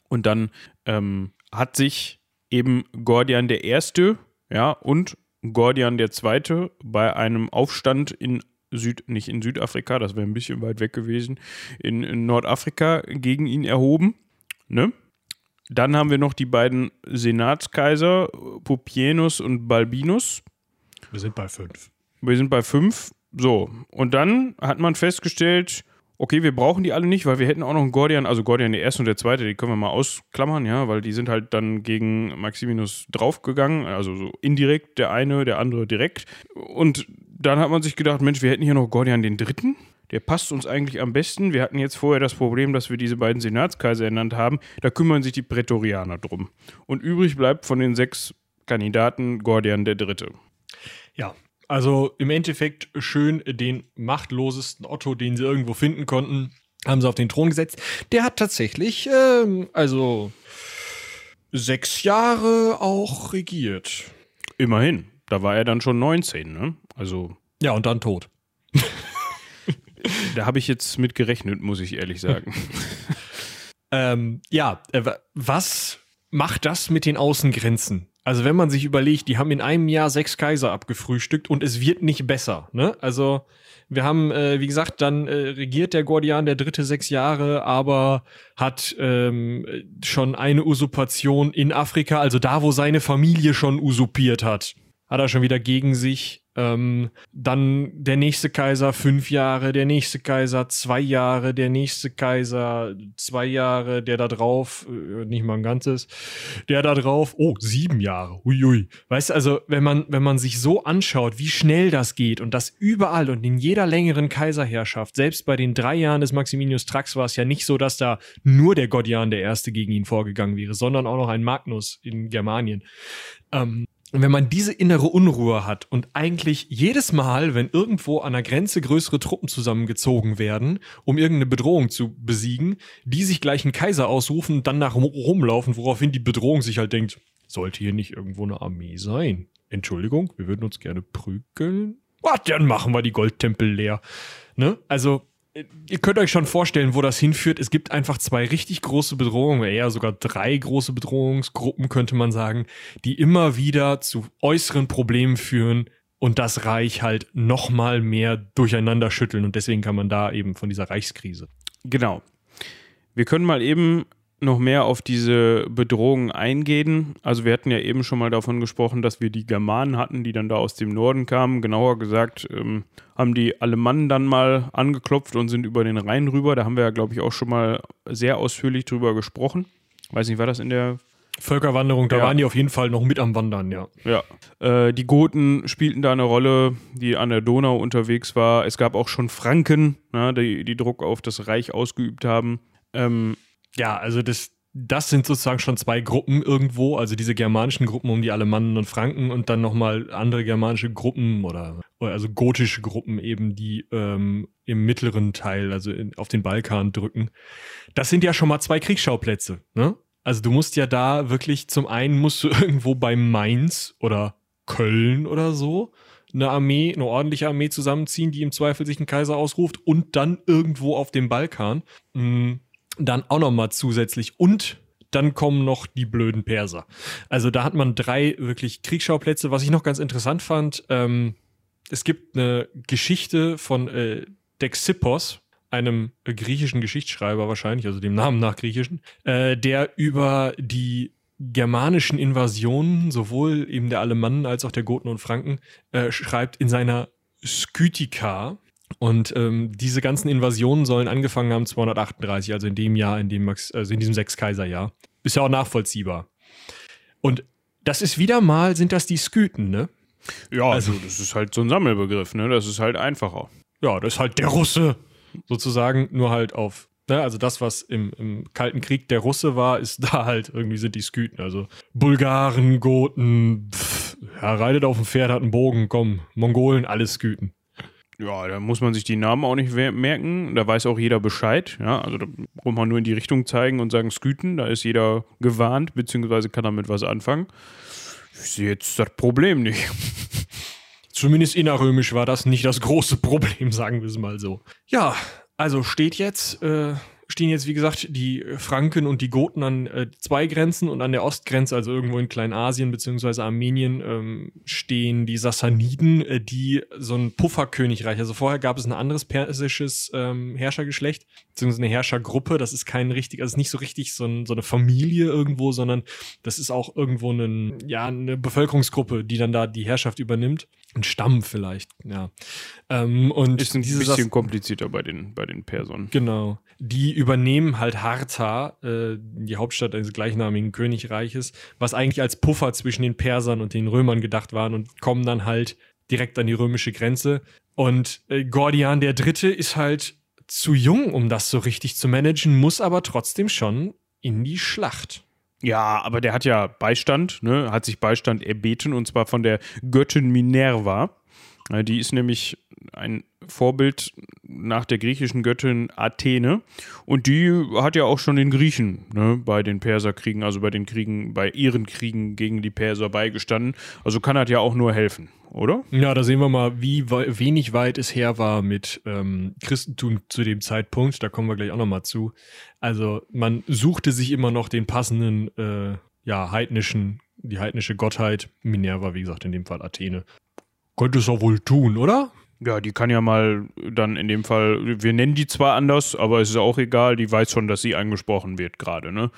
Und dann ähm, hat sich eben Gordian der Erste, ja, und Gordian der Zweite bei einem Aufstand in Süd, nicht in Südafrika, das wäre ein bisschen weit weg gewesen, in, in Nordafrika gegen ihn erhoben. Ne? Dann haben wir noch die beiden Senatskaiser, Pupienus und Balbinus. Wir sind bei fünf. Wir sind bei fünf. So, und dann hat man festgestellt, okay, wir brauchen die alle nicht, weil wir hätten auch noch einen Gordian, also Gordian der erste und der zweite, die können wir mal ausklammern, ja, weil die sind halt dann gegen Maximinus draufgegangen, also so indirekt der eine, der andere direkt. Und dann hat man sich gedacht, Mensch, wir hätten hier noch Gordian den dritten. Der passt uns eigentlich am besten. Wir hatten jetzt vorher das Problem, dass wir diese beiden Senatskaiser ernannt haben. Da kümmern sich die Prätorianer drum. Und übrig bleibt von den sechs Kandidaten Gordian der Dritte. Ja, also im Endeffekt schön den machtlosesten Otto, den sie irgendwo finden konnten, haben sie auf den Thron gesetzt. Der hat tatsächlich, ähm, also sechs Jahre auch regiert. Immerhin. Da war er dann schon 19, ne? Also. Ja, und dann tot. Da habe ich jetzt mit gerechnet, muss ich ehrlich sagen. ähm, ja, äh, was macht das mit den Außengrenzen? Also wenn man sich überlegt, die haben in einem Jahr sechs Kaiser abgefrühstückt und es wird nicht besser. Ne? Also wir haben, äh, wie gesagt, dann äh, regiert der Gordian der dritte sechs Jahre, aber hat ähm, schon eine Usurpation in Afrika, also da, wo seine Familie schon usurpiert hat, hat er schon wieder gegen sich. Ähm, dann der nächste Kaiser fünf Jahre, der nächste Kaiser zwei Jahre, der nächste Kaiser zwei Jahre, der da drauf, äh, nicht mal ein ganzes, der da drauf, oh, sieben Jahre, huiui. Weißt du, also, wenn man, wenn man sich so anschaut, wie schnell das geht und das überall und in jeder längeren Kaiserherrschaft, selbst bei den drei Jahren des Maximinius Trax war es ja nicht so, dass da nur der Gordian der Erste gegen ihn vorgegangen wäre, sondern auch noch ein Magnus in Germanien. Ähm, und wenn man diese innere Unruhe hat und eigentlich jedes Mal, wenn irgendwo an der Grenze größere Truppen zusammengezogen werden, um irgendeine Bedrohung zu besiegen, die sich gleich einen Kaiser ausrufen und dann nach rumlaufen, woraufhin die Bedrohung sich halt denkt, sollte hier nicht irgendwo eine Armee sein? Entschuldigung, wir würden uns gerne prügeln. Was, dann machen wir die Goldtempel leer. Ne? Also, ihr könnt euch schon vorstellen, wo das hinführt. Es gibt einfach zwei richtig große Bedrohungen, eher sogar drei große Bedrohungsgruppen, könnte man sagen, die immer wieder zu äußeren Problemen führen und das Reich halt nochmal mehr durcheinander schütteln. Und deswegen kann man da eben von dieser Reichskrise. Genau. Wir können mal eben noch mehr auf diese Bedrohungen eingehen. Also wir hatten ja eben schon mal davon gesprochen, dass wir die Germanen hatten, die dann da aus dem Norden kamen. Genauer gesagt ähm, haben die Alemannen dann mal angeklopft und sind über den Rhein rüber. Da haben wir ja, glaube ich, auch schon mal sehr ausführlich drüber gesprochen. Weiß nicht, war das in der Völkerwanderung, da ja. waren die auf jeden Fall noch mit am Wandern, ja. Ja. Äh, die Goten spielten da eine Rolle, die an der Donau unterwegs war. Es gab auch schon Franken, na, die, die Druck auf das Reich ausgeübt haben. Ähm, ja, also das, das sind sozusagen schon zwei Gruppen irgendwo, also diese germanischen Gruppen um die Alemannen und Franken und dann nochmal andere germanische Gruppen oder, also gotische Gruppen eben, die ähm, im mittleren Teil, also in, auf den Balkan drücken. Das sind ja schon mal zwei Kriegsschauplätze, ne? Also du musst ja da wirklich, zum einen musst du irgendwo bei Mainz oder Köln oder so eine Armee, eine ordentliche Armee zusammenziehen, die im Zweifel sich einen Kaiser ausruft und dann irgendwo auf dem Balkan. Mhm dann auch nochmal zusätzlich und dann kommen noch die blöden Perser. Also da hat man drei wirklich Kriegsschauplätze. Was ich noch ganz interessant fand, ähm, es gibt eine Geschichte von äh, Dexippos, einem äh, griechischen Geschichtsschreiber wahrscheinlich, also dem Namen nach griechischen, äh, der über die germanischen Invasionen, sowohl eben der Alemannen als auch der Goten und Franken, äh, schreibt in seiner Skytika, und ähm, diese ganzen Invasionen sollen angefangen haben 238, also in dem Jahr, in dem Max, also in diesem Sechskaiserjahr. Ist ja auch nachvollziehbar. Und das ist wieder mal, sind das die Skythen, ne? Ja, also das ist halt so ein Sammelbegriff, ne? Das ist halt einfacher. Ja, das ist halt der Russe, sozusagen, nur halt auf. Ne? Also das, was im, im Kalten Krieg der Russe war, ist da halt irgendwie sind die Skythen. Also Bulgaren, Goten, pff, ja, reitet auf dem Pferd, hat einen Bogen, komm, Mongolen, alles Skythen. Ja, da muss man sich die Namen auch nicht merken. Da weiß auch jeder Bescheid. Ja, also da muss man nur in die Richtung zeigen und sagen Sküten. Da ist jeder gewarnt, beziehungsweise kann damit was anfangen. Ich sehe jetzt das Problem nicht. Zumindest innerrömisch war das nicht das große Problem, sagen wir es mal so. Ja, also steht jetzt, äh, stehen jetzt, wie gesagt, die Franken und die Goten an äh, zwei Grenzen und an der Ostgrenze, also irgendwo in Kleinasien beziehungsweise Armenien, ähm, stehen die Sassaniden, äh, die so ein Pufferkönigreich. Also vorher gab es ein anderes persisches ähm, Herrschergeschlecht, beziehungsweise eine Herrschergruppe. Das ist kein richtig, also nicht so richtig so, ein, so eine Familie irgendwo, sondern das ist auch irgendwo ein, ja, eine Bevölkerungsgruppe, die dann da die Herrschaft übernimmt. Ein Stamm vielleicht, ja. Ähm, und ist ein bisschen komplizierter bei den, bei den Persern. Genau. Die übernehmen halt Harta, äh, die Hauptstadt eines gleichnamigen Königreiches, was eigentlich als Puffer zwischen den Persern und den Römern gedacht waren und kommen dann halt direkt an die römische Grenze. Und äh, Gordian der Dritte ist halt zu jung, um das so richtig zu managen, muss aber trotzdem schon in die Schlacht. Ja, aber der hat ja Beistand, ne? hat sich Beistand erbeten und zwar von der Göttin Minerva. Die ist nämlich ein Vorbild nach der griechischen Göttin Athene. Und die hat ja auch schon den Griechen ne, bei den Perserkriegen, also bei den Kriegen, bei ihren Kriegen gegen die Perser beigestanden. Also kann das ja auch nur helfen, oder? Ja, da sehen wir mal, wie wenig weit es her war mit ähm, Christentum zu dem Zeitpunkt. Da kommen wir gleich auch nochmal zu. Also man suchte sich immer noch den passenden, äh, ja, heidnischen, die heidnische Gottheit. Minerva, wie gesagt, in dem Fall Athene. Könnte es auch wohl tun, oder? Ja, die kann ja mal dann in dem Fall, wir nennen die zwar anders, aber es ist auch egal, die weiß schon, dass sie angesprochen wird gerade, ne?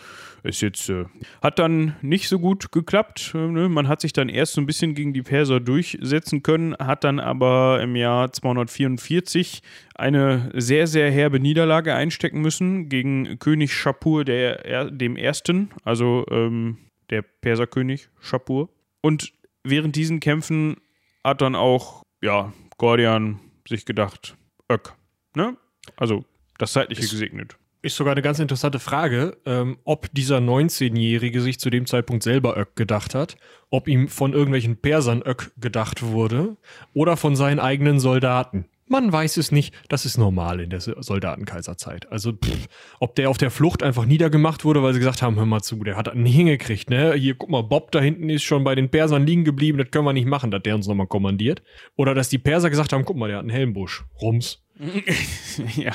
Ist jetzt, äh, hat dann nicht so gut geklappt, äh, ne? Man hat sich dann erst so ein bisschen gegen die Perser durchsetzen können, hat dann aber im Jahr 244 eine sehr, sehr herbe Niederlage einstecken müssen gegen König Schapur der, er, dem Ersten, also ähm, der Perserkönig Schapur. Und während diesen Kämpfen hat dann auch, ja, Gordian sich gedacht, Öck. Ne? Also das Zeitliche ist, gesegnet. Ist sogar eine ganz interessante Frage, ähm, ob dieser 19-Jährige sich zu dem Zeitpunkt selber Öck gedacht hat, ob ihm von irgendwelchen Persern Öck gedacht wurde oder von seinen eigenen Soldaten. Man weiß es nicht. Das ist normal in der Soldatenkaiserzeit. Also, pff, ob der auf der Flucht einfach niedergemacht wurde, weil sie gesagt haben: Hör mal zu, der hat einen hingekriegt, ne? Hier, guck mal, Bob da hinten ist schon bei den Persern liegen geblieben, das können wir nicht machen, dass der uns nochmal kommandiert. Oder dass die Perser gesagt haben: Guck mal, der hat einen Helmbusch. Rums. ja.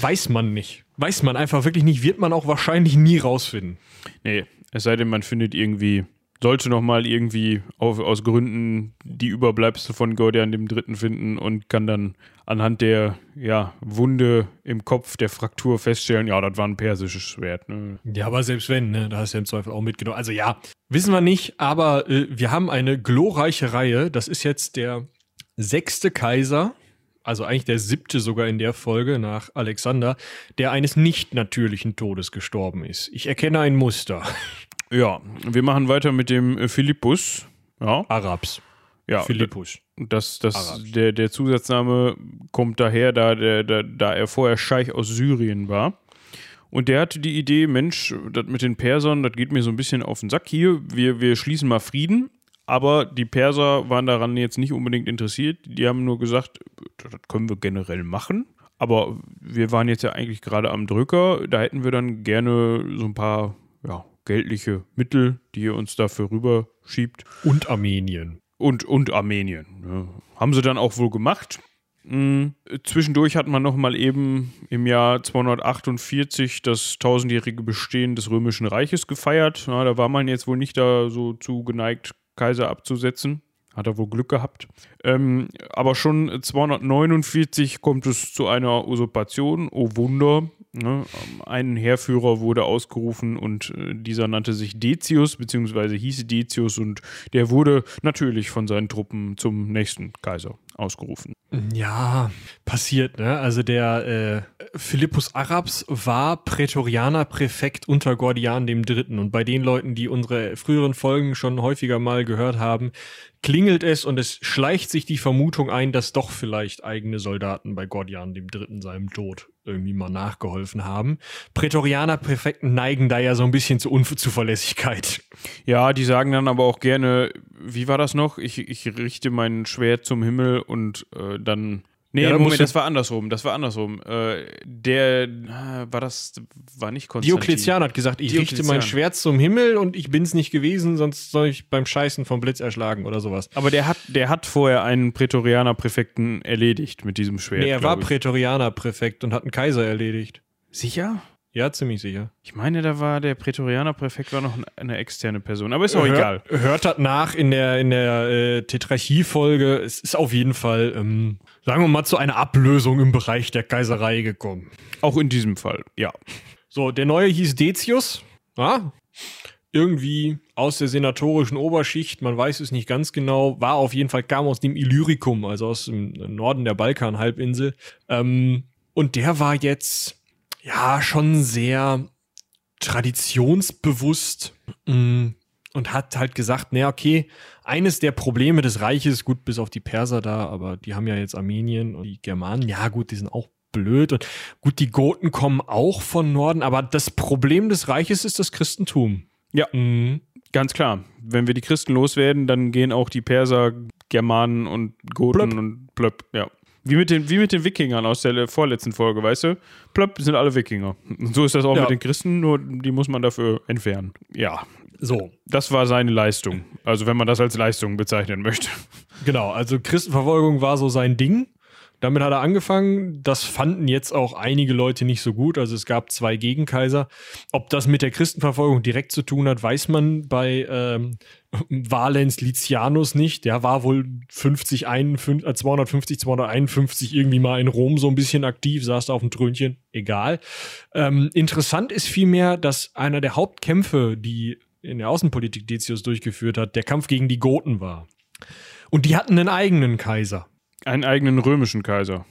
Weiß man nicht. Weiß man einfach wirklich nicht, wird man auch wahrscheinlich nie rausfinden. Nee, es sei denn, man findet irgendwie sollte noch mal irgendwie auf, aus Gründen die Überbleibsel von Gordian dem Dritten finden und kann dann anhand der ja, Wunde im Kopf der Fraktur feststellen, ja, das war ein persisches Schwert. Ne? Ja, aber selbst wenn, ne, da hast du ja im Zweifel auch mitgenommen. Also ja, wissen wir nicht, aber äh, wir haben eine glorreiche Reihe. Das ist jetzt der sechste Kaiser, also eigentlich der siebte sogar in der Folge nach Alexander, der eines nicht natürlichen Todes gestorben ist. Ich erkenne ein Muster. Ja, wir machen weiter mit dem äh, Philippus. Ja. Arabs. Ja, Philippus. Das, das, der, der Zusatzname kommt daher, da, der, da, da er vorher Scheich aus Syrien war. Und der hatte die Idee, Mensch, das mit den Persern, das geht mir so ein bisschen auf den Sack hier. Wir, wir schließen mal Frieden. Aber die Perser waren daran jetzt nicht unbedingt interessiert. Die haben nur gesagt, das können wir generell machen. Aber wir waren jetzt ja eigentlich gerade am Drücker. Da hätten wir dann gerne so ein paar ja, geldliche Mittel, die ihr uns dafür rüberschiebt. Und Armenien. Und, und Armenien. Ja. Haben sie dann auch wohl gemacht. Mhm. Zwischendurch hat man noch mal eben im Jahr 248 das tausendjährige Bestehen des Römischen Reiches gefeiert. Ja, da war man jetzt wohl nicht da so zu geneigt, Kaiser abzusetzen. Hat er wohl Glück gehabt. Ähm, aber schon 249 kommt es zu einer Usurpation. Oh Wunder. Ne? Ein Heerführer wurde ausgerufen und äh, dieser nannte sich Decius, beziehungsweise hieß Decius und der wurde natürlich von seinen Truppen zum nächsten Kaiser ausgerufen. Ja, passiert, ne? Also der äh, Philippus Arabs war Prätorianer Präfekt unter Gordian dem Dritten. Und bei den Leuten, die unsere früheren Folgen schon häufiger mal gehört haben, klingelt es und es schleicht sich die Vermutung ein, dass doch vielleicht eigene Soldaten bei Gordian dem Dritten seinem Tod irgendwie mal nachgeholfen haben. Prätorianer Präfekten neigen da ja so ein bisschen zur Unzuverlässigkeit. Ja, die sagen dann aber auch gerne, wie war das noch? Ich, ich richte mein Schwert zum Himmel und äh, dann Nee, ja, Moment, das war andersrum. Das war andersrum. Äh, der, war das, war nicht Konstantin. Diokletian hat gesagt, ich richte mein Schwert zum Himmel und ich bin's nicht gewesen, sonst soll ich beim Scheißen vom Blitz erschlagen oder sowas. Aber der hat, der hat vorher einen Prätorianer-Präfekten erledigt mit diesem Schwert. Nee, er war Prätorianer-Präfekt und hat einen Kaiser erledigt. Sicher? Ja, ziemlich sicher. Ich meine, da war der Prätorianerpräfekt war noch eine externe Person, aber ist auch Hör, egal. Hört das nach in der, in der äh, Tetrarchie-Folge. Es ist auf jeden Fall, ähm, sagen wir mal, zu einer Ablösung im Bereich der Kaiserei gekommen. Auch in diesem Fall, ja. So, der neue hieß Decius. Ja? Irgendwie aus der senatorischen Oberschicht, man weiß es nicht ganz genau, war auf jeden Fall, kam aus dem Illyricum, also aus dem Norden der Balkanhalbinsel. Ähm, und der war jetzt ja schon sehr traditionsbewusst mh, und hat halt gesagt, na okay, eines der Probleme des Reiches, gut bis auf die Perser da, aber die haben ja jetzt Armenien und die Germanen, ja gut, die sind auch blöd und gut, die Goten kommen auch von Norden, aber das Problem des Reiches ist das Christentum. Ja, Mhm. ganz klar. Wenn wir die Christen loswerden, dann gehen auch die Perser, Germanen und Goten Plöpp. und Plöpp, ja. Wie mit, den, wie mit den Wikingern aus der vorletzten Folge, weißt du? Plöpp sind alle Wikinger. Und so ist das auch Ja. mit den Christen, nur die muss man dafür entfernen. Ja, So, das war seine Leistung. Also wenn man das als Leistung bezeichnen möchte. Genau, also Christenverfolgung war so sein Ding. Damit hat er angefangen. Das fanden jetzt auch einige Leute nicht so gut. Also es gab zwei Gegenkaiser. Ob das mit der Christenverfolgung direkt zu tun hat, weiß man bei ähm, Valens Licianus nicht. Der war wohl 50, 51, äh, 250, 251 irgendwie mal in Rom so ein bisschen aktiv, saß da auf dem Trönchen. Egal. Ähm, interessant ist vielmehr, dass einer der Hauptkämpfe, die in der Außenpolitik Decius durchgeführt hat, der Kampf gegen die Goten war. Und die hatten einen eigenen Kaiser. Einen eigenen römischen Kaiser.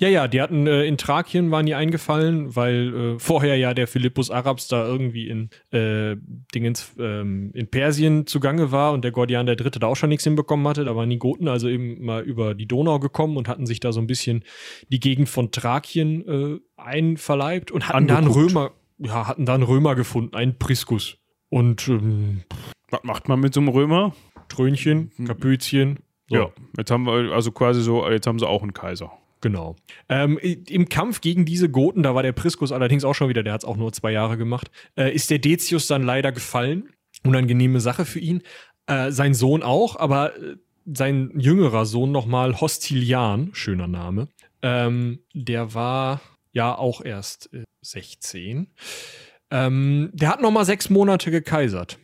Ja, ja, die hatten äh, in Thrakien waren die eingefallen, weil äh, vorher ja der Philippus Arabs da irgendwie in äh, Dingens ähm, in Persien zugange war und der Gordian der Dritte da auch schon nichts hinbekommen hatte. Da waren die Goten also eben mal über die Donau gekommen und hatten sich da so ein bisschen die Gegend von Thrakien äh, einverleibt und hatten da einen Angeguckt. Römer, ja, hatten da einen Römer gefunden, einen Priscus. Und ähm, Was macht man mit so einem Römer? Trönchen, Kapüzchen. So. Ja, jetzt haben wir also quasi so, jetzt haben sie auch einen Kaiser. Genau. Ähm, Im Kampf gegen diese Goten, da war der Priscus allerdings auch schon wieder, der hat es auch nur zwei Jahre gemacht, äh, ist der Decius dann leider gefallen. Unangenehme Sache für ihn. Äh, sein Sohn auch, aber äh, sein jüngerer Sohn nochmal Hostilian, schöner Name, ähm, der war ja auch erst äh, 16. Ähm, der hat nochmal sechs Monate gekaisert.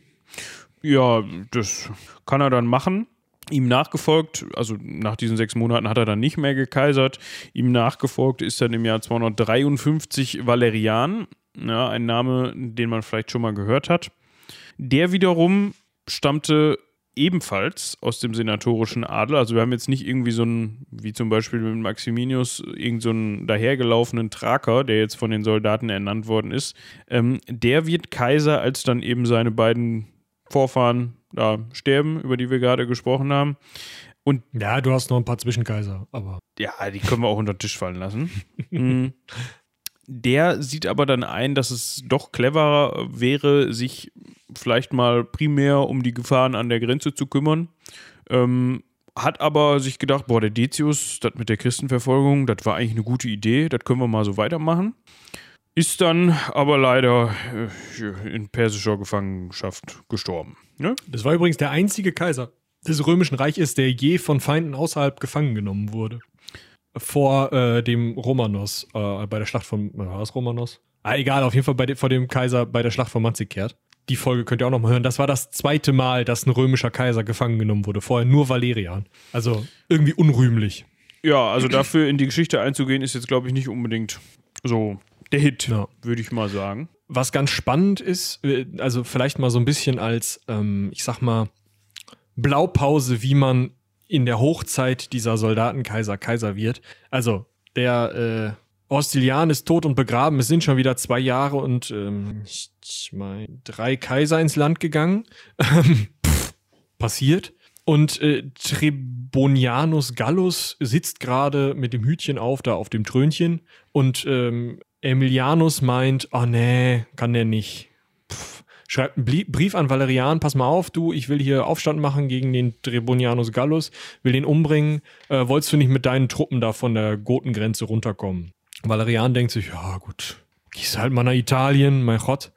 Ja, das kann er dann machen. Ihm nachgefolgt, also nach diesen sechs Monaten hat er dann nicht mehr gekaisert. Ihm nachgefolgt ist dann im Jahr 253 Valerian, ja, ein Name, den man vielleicht schon mal gehört hat. Der wiederum stammte ebenfalls aus dem senatorischen Adel. Also wir haben jetzt nicht irgendwie so einen, wie zum Beispiel mit Maximinius, irgend so einen dahergelaufenen Thraker, der jetzt von den Soldaten ernannt worden ist. Ähm, der wird Kaiser, als dann eben seine beiden Vorfahren da sterben, über die wir gerade gesprochen haben. Ja, du hast noch ein paar Zwischenkaiser, aber. Ja, die können wir auch unter den Tisch fallen lassen. Mm. Der sieht aber dann ein, dass es doch cleverer wäre, sich vielleicht mal primär um die Gefahren an der Grenze zu kümmern. Ähm, hat aber sich gedacht, boah, der Decius, das mit der Christenverfolgung, das war eigentlich eine gute Idee, das können wir mal so weitermachen. Ist dann aber leider äh, in persischer Gefangenschaft gestorben. Ne? Das war übrigens der einzige Kaiser des Römischen Reiches, der je von Feinden außerhalb gefangen genommen wurde. Vor äh, dem Romanos, äh, bei der Schlacht von, war das Romanos? Ah, egal, auf jeden Fall bei de, vor dem Kaiser bei der Schlacht von Manzikert. Die Folge könnt ihr auch noch mal hören. Das war das zweite Mal, dass ein römischer Kaiser gefangen genommen wurde. Vorher nur Valerian. Also irgendwie unrühmlich. Ja, also dafür in die Geschichte einzugehen, ist jetzt, glaube ich, nicht unbedingt so der Hit, Ja. würde ich mal sagen. Was ganz spannend ist, äh, also vielleicht mal so ein bisschen als, ähm, ich sag mal, Blaupause, wie man in der Hochzeit dieser Soldatenkaiser Kaiser wird. Also, der äh, Ostilian ist tot und begraben. Es sind schon wieder zwei Jahre und ähm, ich, ich mein, drei Kaiser ins Land gegangen. Pff, Passiert. Und äh, Trebonianus Gallus sitzt gerade mit dem Hütchen auf, da auf dem Trönchen. Und ähm, Emilianus meint, oh nee, kann der nicht. Schreibt einen Brief an Valerian, pass mal auf, du, ich will hier Aufstand machen gegen den Trebonianus Gallus, will den umbringen. Äh, wolltest du nicht mit deinen Truppen da von der Gotengrenze runterkommen? Valerian denkt sich, ja gut, gehst halt mal nach Italien, mein Gott.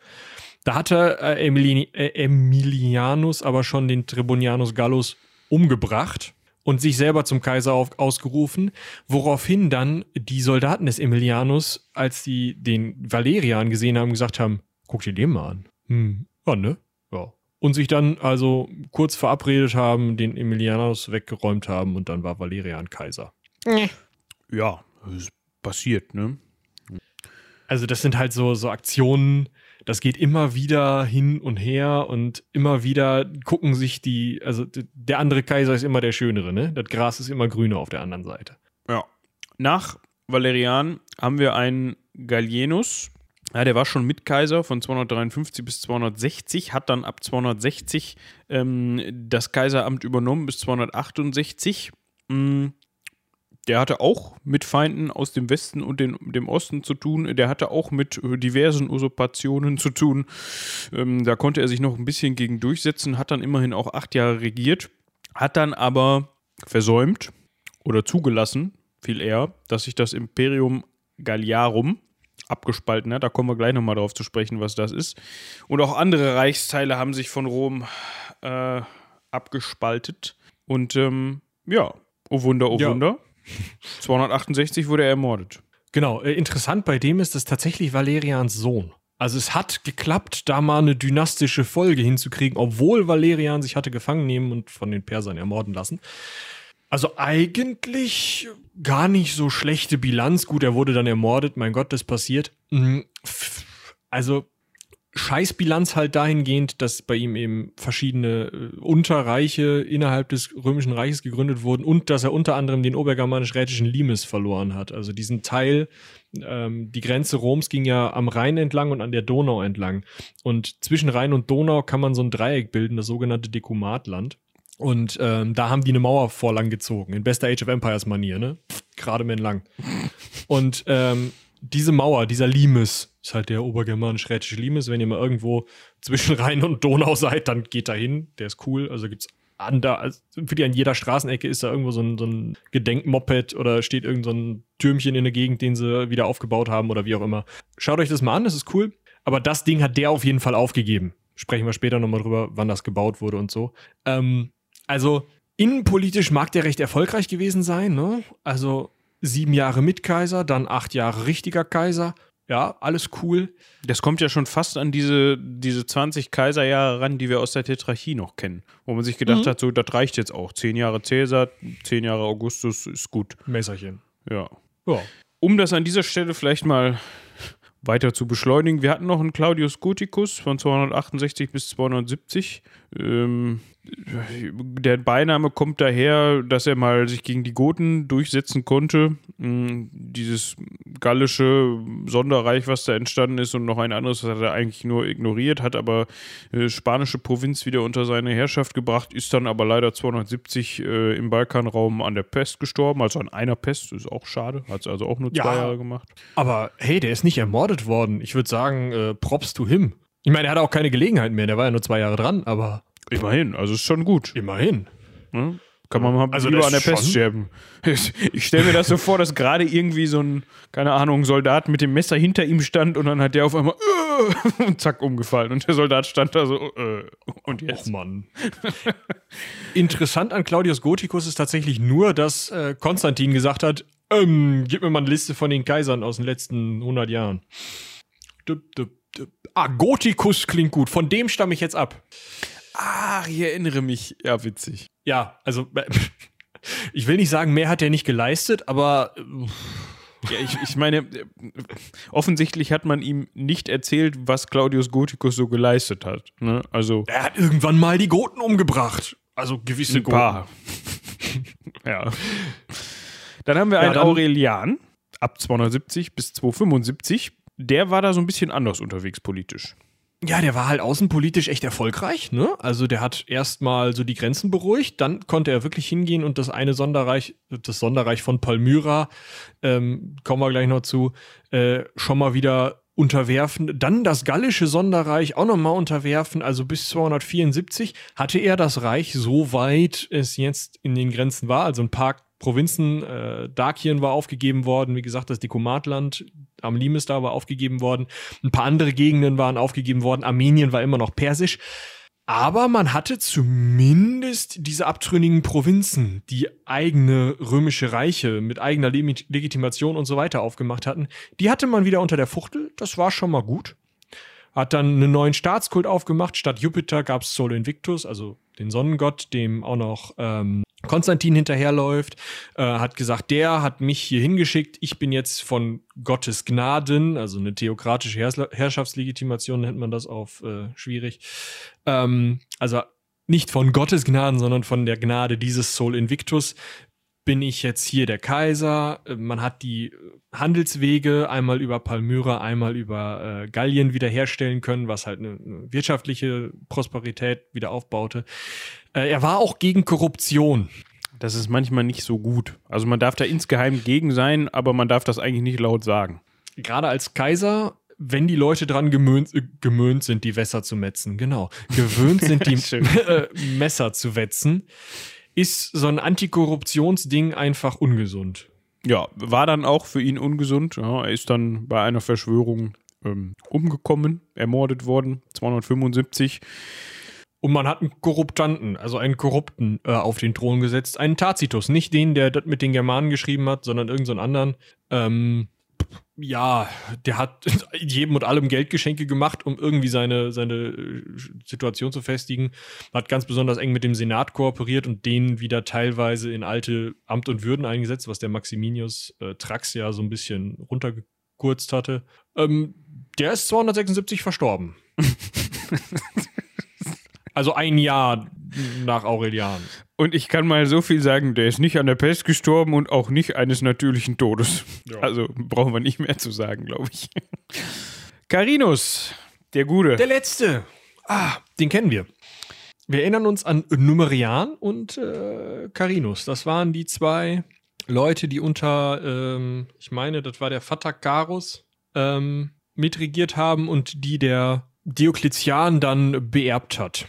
Da hatte äh, Emili äh, Emilianus aber schon den Trebonianus Gallus umgebracht. und sich selber zum Kaiser auf, ausgerufen, woraufhin dann die Soldaten des Emilianus, als sie den Valerian gesehen haben, gesagt haben, guck dir den mal an. Hm, ja, ne? Ja. Und sich dann also kurz verabredet haben, den Emilianus weggeräumt haben und dann war Valerian Kaiser. Ja, das ist passiert, ne? Also das sind halt so, so Aktionen, das geht immer wieder hin und her und immer wieder gucken sich die, also der andere Kaiser ist immer der Schönere, ne? Das Gras ist immer grüner auf der anderen Seite. Ja. Nach Valerian haben wir einen Gallienus. Ja, der war schon Mitkaiser von 253 bis 260, hat dann ab 260 ähm, das Kaiseramt übernommen bis 268. Mhm der hatte auch mit Feinden aus dem Westen und den, dem Osten zu tun. Der hatte auch mit äh, diversen Usurpationen zu tun. Ähm, da konnte er sich noch ein bisschen gegen durchsetzen, hat dann immerhin auch acht Jahre regiert, hat dann aber versäumt oder zugelassen, viel eher, dass sich das Imperium Galliarum abgespalten hat. Da kommen wir gleich nochmal drauf zu sprechen, was das ist. Und auch andere Reichsteile haben sich von Rom äh, abgespaltet. Und ähm, ja, oh Wunder, oh ja. Wunder 268 wurde er ermordet. Genau, äh, interessant bei dem ist es tatsächlich Valerians Sohn. Also es hat geklappt, da mal eine dynastische Folge hinzukriegen, obwohl Valerian sich hatte gefangen nehmen und von den Persern ermorden lassen. Also eigentlich gar nicht so schlechte Bilanz. Gut, er wurde dann ermordet, mein Gott, das passiert. Mhm. Also Scheißbilanz halt dahingehend, dass bei ihm eben verschiedene äh, Unterreiche innerhalb des Römischen Reiches gegründet wurden und dass er unter anderem den obergermanisch-rätischen Limes verloren hat. Also diesen Teil, ähm, die Grenze Roms ging ja am Rhein entlang und an der Donau entlang. Und zwischen Rhein und Donau kann man so ein Dreieck bilden, das sogenannte Dekumatland. Und ähm, da haben die eine Mauer vorlang gezogen, in bester Age of Empires Manier, ne? Gerade lang. Und ähm, diese Mauer, dieser Limes, ist halt der obergermanisch-rätische Limes. Wenn ihr mal irgendwo zwischen Rhein und Donau seid, dann geht da hin. Der ist cool. Also gibt's an da, also wirklich an jeder Straßenecke ist da irgendwo so ein, so ein Gedenkmoped oder steht irgend so ein Türmchen in der Gegend, den sie wieder aufgebaut haben oder wie auch immer. Schaut euch das mal an, das ist cool. Aber das Ding hat der auf jeden Fall aufgegeben. Sprechen wir später nochmal drüber, wann das gebaut wurde und so. Ähm, also, innenpolitisch mag der recht erfolgreich gewesen sein, ne? Also, sieben Jahre Mitkaiser, dann acht Jahre richtiger Kaiser. Ja, alles cool. Das kommt ja schon fast an diese, diese 20 Kaiserjahre ran, die wir aus der Tetrarchie noch kennen. Wo man sich gedacht mhm. hat, so, das reicht jetzt auch. Zehn Jahre Cäsar, zehn Jahre Augustus ist gut. Messerchen. Ja. ja. Um das an dieser Stelle vielleicht mal weiter zu beschleunigen. Wir hatten noch einen Claudius Gothicus von 268 bis 270. Ähm, der Beiname kommt daher, dass er mal sich gegen die Goten durchsetzen konnte. Hm, dieses gallische Sonderreich, was da entstanden ist und noch ein anderes, das hat er eigentlich nur ignoriert, hat aber äh, spanische Provinz wieder unter seine Herrschaft gebracht, ist dann aber leider 270 äh, im Balkanraum an der Pest gestorben, also an einer Pest, ist auch schade, hat es also auch nur zwei ja, Jahre gemacht. Aber hey, der ist nicht ermordet worden. Ich würde sagen, äh, props to him. Ich meine, er hatte auch keine Gelegenheit mehr, der war ja nur zwei Jahre dran, aber Immerhin, also ist schon gut. Immerhin. Ja? Kann man mal also lieber an der Pest sterben. Ich, ich stelle mir das so vor, dass gerade irgendwie so ein, keine Ahnung, Soldat mit dem Messer hinter ihm stand und dann hat der auf einmal äh, und zack umgefallen und der Soldat stand da so äh, und jetzt. Och Mann. Interessant an Claudius Gothicus ist tatsächlich nur, dass äh, Konstantin gesagt hat, ähm, gib mir mal eine Liste von den Kaisern aus den letzten 100 Jahren. Ah, Gothicus klingt gut. Von dem stamme ich jetzt ab. Ach, ich erinnere mich. Ja, witzig. Ja, also ich will nicht sagen, mehr hat er nicht geleistet, aber ja, ich, ich meine, offensichtlich hat man ihm nicht erzählt, was Claudius Gothicus so geleistet hat. Ne? Also, er hat irgendwann mal die Goten umgebracht. Also gewisse ein Paar. ja. Dann haben wir ja, einen Aurelian ab 270 bis 275. Der war da so ein bisschen anders unterwegs politisch. Ja, der war halt außenpolitisch echt erfolgreich, ne? Also der hat erstmal so die Grenzen beruhigt, dann konnte er wirklich hingehen und das eine Sonderreich, das Sonderreich von Palmyra, ähm, kommen wir gleich noch zu, äh, schon mal wieder unterwerfen. Dann das gallische Sonderreich auch nochmal unterwerfen. Also bis 274 hatte er das Reich so weit es jetzt in den Grenzen war. Also ein paar Provinzen, äh, Dakien war aufgegeben worden, wie gesagt, das Dekumatland am Limes da war aufgegeben worden, ein paar andere Gegenden waren aufgegeben worden, Armenien war immer noch persisch. Aber man hatte zumindest diese abtrünnigen Provinzen, die eigene römische Reiche mit eigener Legitimation und so weiter aufgemacht hatten, die hatte man wieder unter der Fuchtel. Das war schon mal gut. Hat dann einen neuen Staatskult aufgemacht. Statt Jupiter gab es Sol Invictus, also den Sonnengott, dem auch noch ähm, Konstantin hinterherläuft, äh, hat gesagt, der hat mich hier hingeschickt. Ich bin jetzt von Gottes Gnaden, also eine theokratische Herrschaftslegitimation nennt man das auf äh, schwierig. Ähm, also nicht von Gottes Gnaden, sondern von der Gnade dieses Sol Invictus bin ich jetzt hier der Kaiser. Äh, man hat die Handelswege einmal über Palmyra, einmal über äh, Gallien wiederherstellen können, was halt eine, eine wirtschaftliche Prosperität wieder aufbaute. Äh, er war auch gegen Korruption. Das ist manchmal nicht so gut. Also man darf da insgeheim gegen sein, aber man darf das eigentlich nicht laut sagen. Gerade als Kaiser wenn die Leute dran gemöhnt, äh, gemöhnt sind, die Wässer zu metzen, genau, gewöhnt sind, die äh, Messer zu wetzen, ist so ein Antikorruptionsding einfach ungesund. Ja, war dann auch für ihn ungesund. Ja, er ist dann bei einer Verschwörung ähm, umgekommen, ermordet worden, 275. Und man hat einen Korruptanten, also einen Korrupten äh, auf den Thron gesetzt, einen Tacitus, nicht den, der das mit den Germanen geschrieben hat, sondern irgendeinen so anderen. Ähm, ja, der hat jedem und allem Geldgeschenke gemacht, um irgendwie seine, seine äh, Situation zu festigen. Hat ganz besonders eng mit dem Senat kooperiert und den wieder teilweise in alte Amt und Würden eingesetzt, was der Maximinius äh, Trax ja so ein bisschen runtergekürzt hatte. Ähm, der ist 276 verstorben. Also ein Jahr nach Aurelian. Und ich kann mal so viel sagen, der ist nicht an der Pest gestorben und auch nicht eines natürlichen Todes. Ja. Also brauchen wir nicht mehr zu sagen, glaube ich. Carinus, der Gute. Der Letzte. Ah, den kennen wir. Wir erinnern uns an Numerian und äh, Carinus. Das waren die zwei Leute, die unter, ähm, ich meine, das war der Vater Carus, ähm, mitregiert haben und die der Diokletian dann beerbt hat.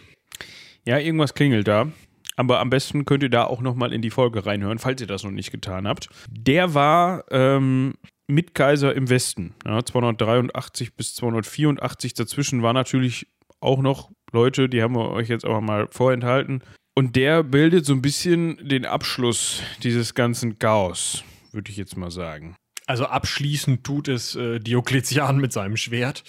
Ja, irgendwas klingelt da. Aber am besten könnt ihr da auch nochmal in die Folge reinhören, falls ihr das noch nicht getan habt. Der war ähm, Mitkaiser im Westen, ja, 283 bis 284. Dazwischen war natürlich auch noch Leute, die haben wir euch jetzt aber mal vorenthalten. Und der bildet so ein bisschen den Abschluss dieses ganzen Chaos, würde ich jetzt mal sagen. Also abschließend tut es äh, Diokletian mit seinem Schwert.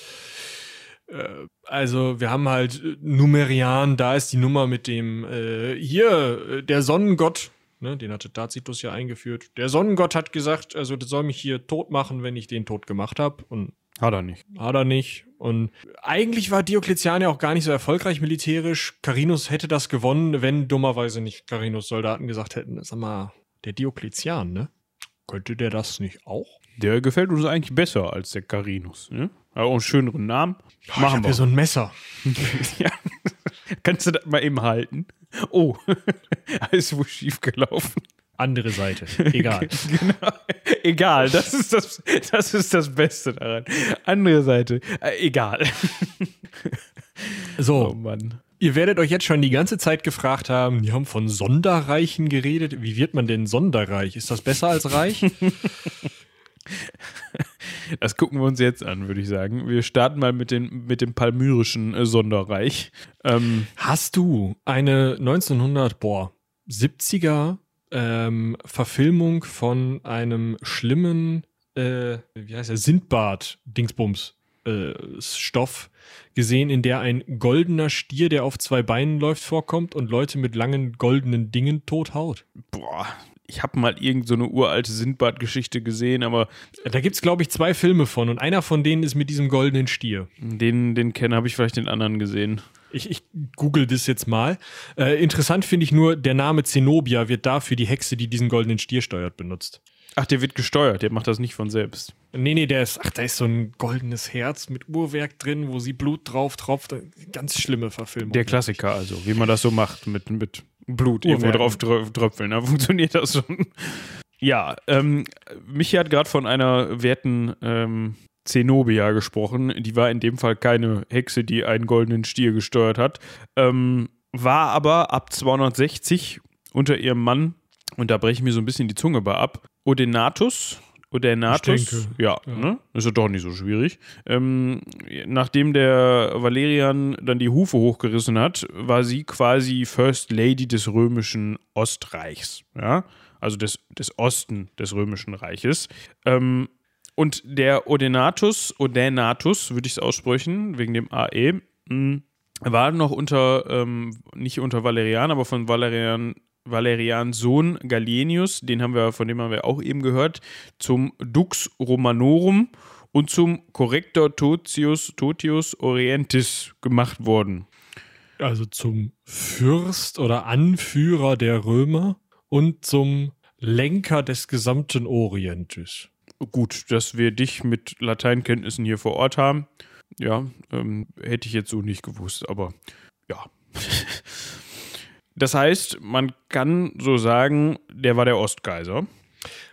Äh, also wir haben halt äh, Numerian, da ist die Nummer mit dem, äh, hier, äh, der Sonnengott, ne, den hatte Tacitus ja eingeführt. Der Sonnengott hat gesagt, also der soll mich hier tot machen, wenn ich den tot gemacht habe. Und hat er nicht. Hat er nicht. Und eigentlich war Diokletian ja auch gar nicht so erfolgreich militärisch. Carinus hätte das gewonnen, wenn dummerweise nicht Carinus Soldaten gesagt hätten, sag mal, der Diokletian, ne? Könnte der das nicht auch? Der gefällt uns eigentlich besser als der Carinus, ne? Hat auch einen schöneren Namen. Oh, Machen ich wir. so ein Messer. ja. Kannst du das mal eben halten? Oh, alles wohl schief gelaufen. Andere Seite. Egal. genau. Egal. Das ist das, das ist das Beste daran. Andere Seite. Äh, egal. so. Oh Mann. Ihr werdet euch jetzt schon die ganze Zeit gefragt haben, die haben von Sonderreichen geredet. Wie wird man denn Sonderreich? Ist das besser als reich? Das gucken wir uns jetzt an, würde ich sagen. Wir starten mal mit, den, mit dem palmyrischen äh, Sonderreich. Ähm, Hast du eine 1970er ähm, Verfilmung von einem schlimmen, äh, wie heißt er, Sindbad-Dingsbums äh, Stoff gesehen, in der ein goldener Stier, der auf zwei Beinen läuft, vorkommt und Leute mit langen goldenen Dingen tothaut. Boah, ich habe mal irgend so eine uralte Sindbad-Geschichte gesehen, aber. Da gibt es, glaube ich, zwei Filme von und einer von denen ist mit diesem goldenen Stier. Den, den kenne, habe ich vielleicht den anderen gesehen. Ich, ich google das jetzt mal. Äh, interessant finde ich nur, der Name Zenobia wird dafür die Hexe, die diesen goldenen Stier steuert, benutzt. Ach, der wird gesteuert, der macht das nicht von selbst. Nee, nee, der ist, ach, da ist so ein goldenes Herz mit Uhrwerk drin, wo sie Blut drauf tropft. Ganz schlimme Verfilmung. Der Klassiker also, wie man das so macht mit, mit Blut irgendwo drauf tröpfeln. Da funktioniert das schon. Ja, ähm, Michi hat gerade von einer werten ähm, Zenobia gesprochen. Die war in dem Fall keine Hexe, die einen goldenen Stier gesteuert hat. Ähm, war aber ab 260 unter ihrem Mann, und da breche ich mir so ein bisschen die Zunge bei ab, Odenatus, Odaenathus, ja, ja. Ne? ist ja doch nicht so schwierig. Ähm, nachdem der Valerian dann die Hufe hochgerissen hat, war sie quasi First Lady des römischen Ostreichs, ja, also des, des Osten des römischen Reiches. Ähm, und der Odenatus, Odenatus würde ich es aussprechen, wegen dem AE, mh, war noch unter, ähm, nicht unter Valerian, aber von Valerian Valerians Sohn Gallienus, den haben wir, von dem haben wir auch eben gehört, zum Dux Romanorum und zum Corrector Totius, Totius Orientis gemacht worden. Also zum Fürst oder Anführer der Römer und zum Lenker des gesamten Orientes. Gut, dass wir dich mit Lateinkenntnissen hier vor Ort haben. Ja, ähm, hätte ich jetzt so nicht gewusst, aber ja. Das heißt, man kann so sagen, der war der Ostkaiser.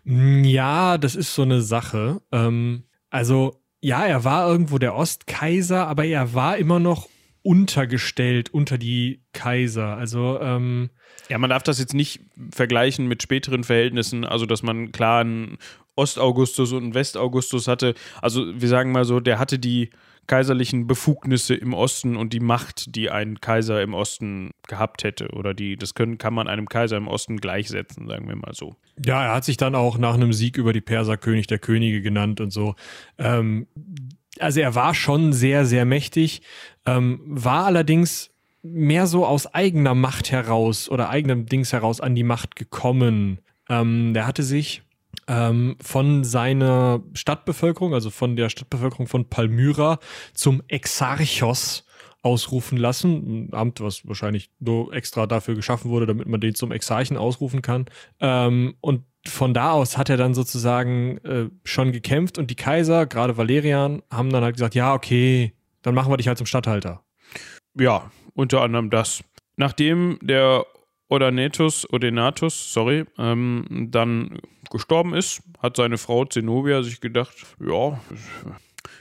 Mm, ja, das ist so eine Sache. Ähm, also, ja, er war irgendwo der Ostkaiser, aber er war immer noch untergestellt unter die Kaiser. Also, ähm, ja, man darf das jetzt nicht vergleichen mit späteren Verhältnissen, also dass man klar einen Ostaugustus und einen Westaugustus hatte. Also wir sagen mal so, der hatte die kaiserlichen Befugnisse im Osten und die Macht, die ein Kaiser im Osten gehabt hätte. Oder die, das können, kann man einem Kaiser im Osten gleichsetzen, sagen wir mal so. Ja, er hat sich dann auch nach einem Sieg über die Perser König der Könige genannt und so. Ähm, also er war schon sehr, sehr mächtig, ähm, war allerdings mehr so aus eigener Macht heraus oder eigenem Dings heraus an die Macht gekommen. Ähm, der hatte sich ähm, von seiner Stadtbevölkerung, also von der Stadtbevölkerung von Palmyra, zum Exarchos ausrufen lassen. Ein Amt, was wahrscheinlich nur extra dafür geschaffen wurde, damit man den zum Exarchen ausrufen kann. Ähm, und von da aus hat er dann sozusagen äh, schon gekämpft und die Kaiser, gerade Valerian, haben dann halt gesagt, ja, okay, dann machen wir dich halt zum Statthalter. Ja, unter anderem das. Nachdem der Odanetus, Odenatus, sorry, ähm, dann gestorben ist, hat seine Frau Zenobia sich gedacht, ja,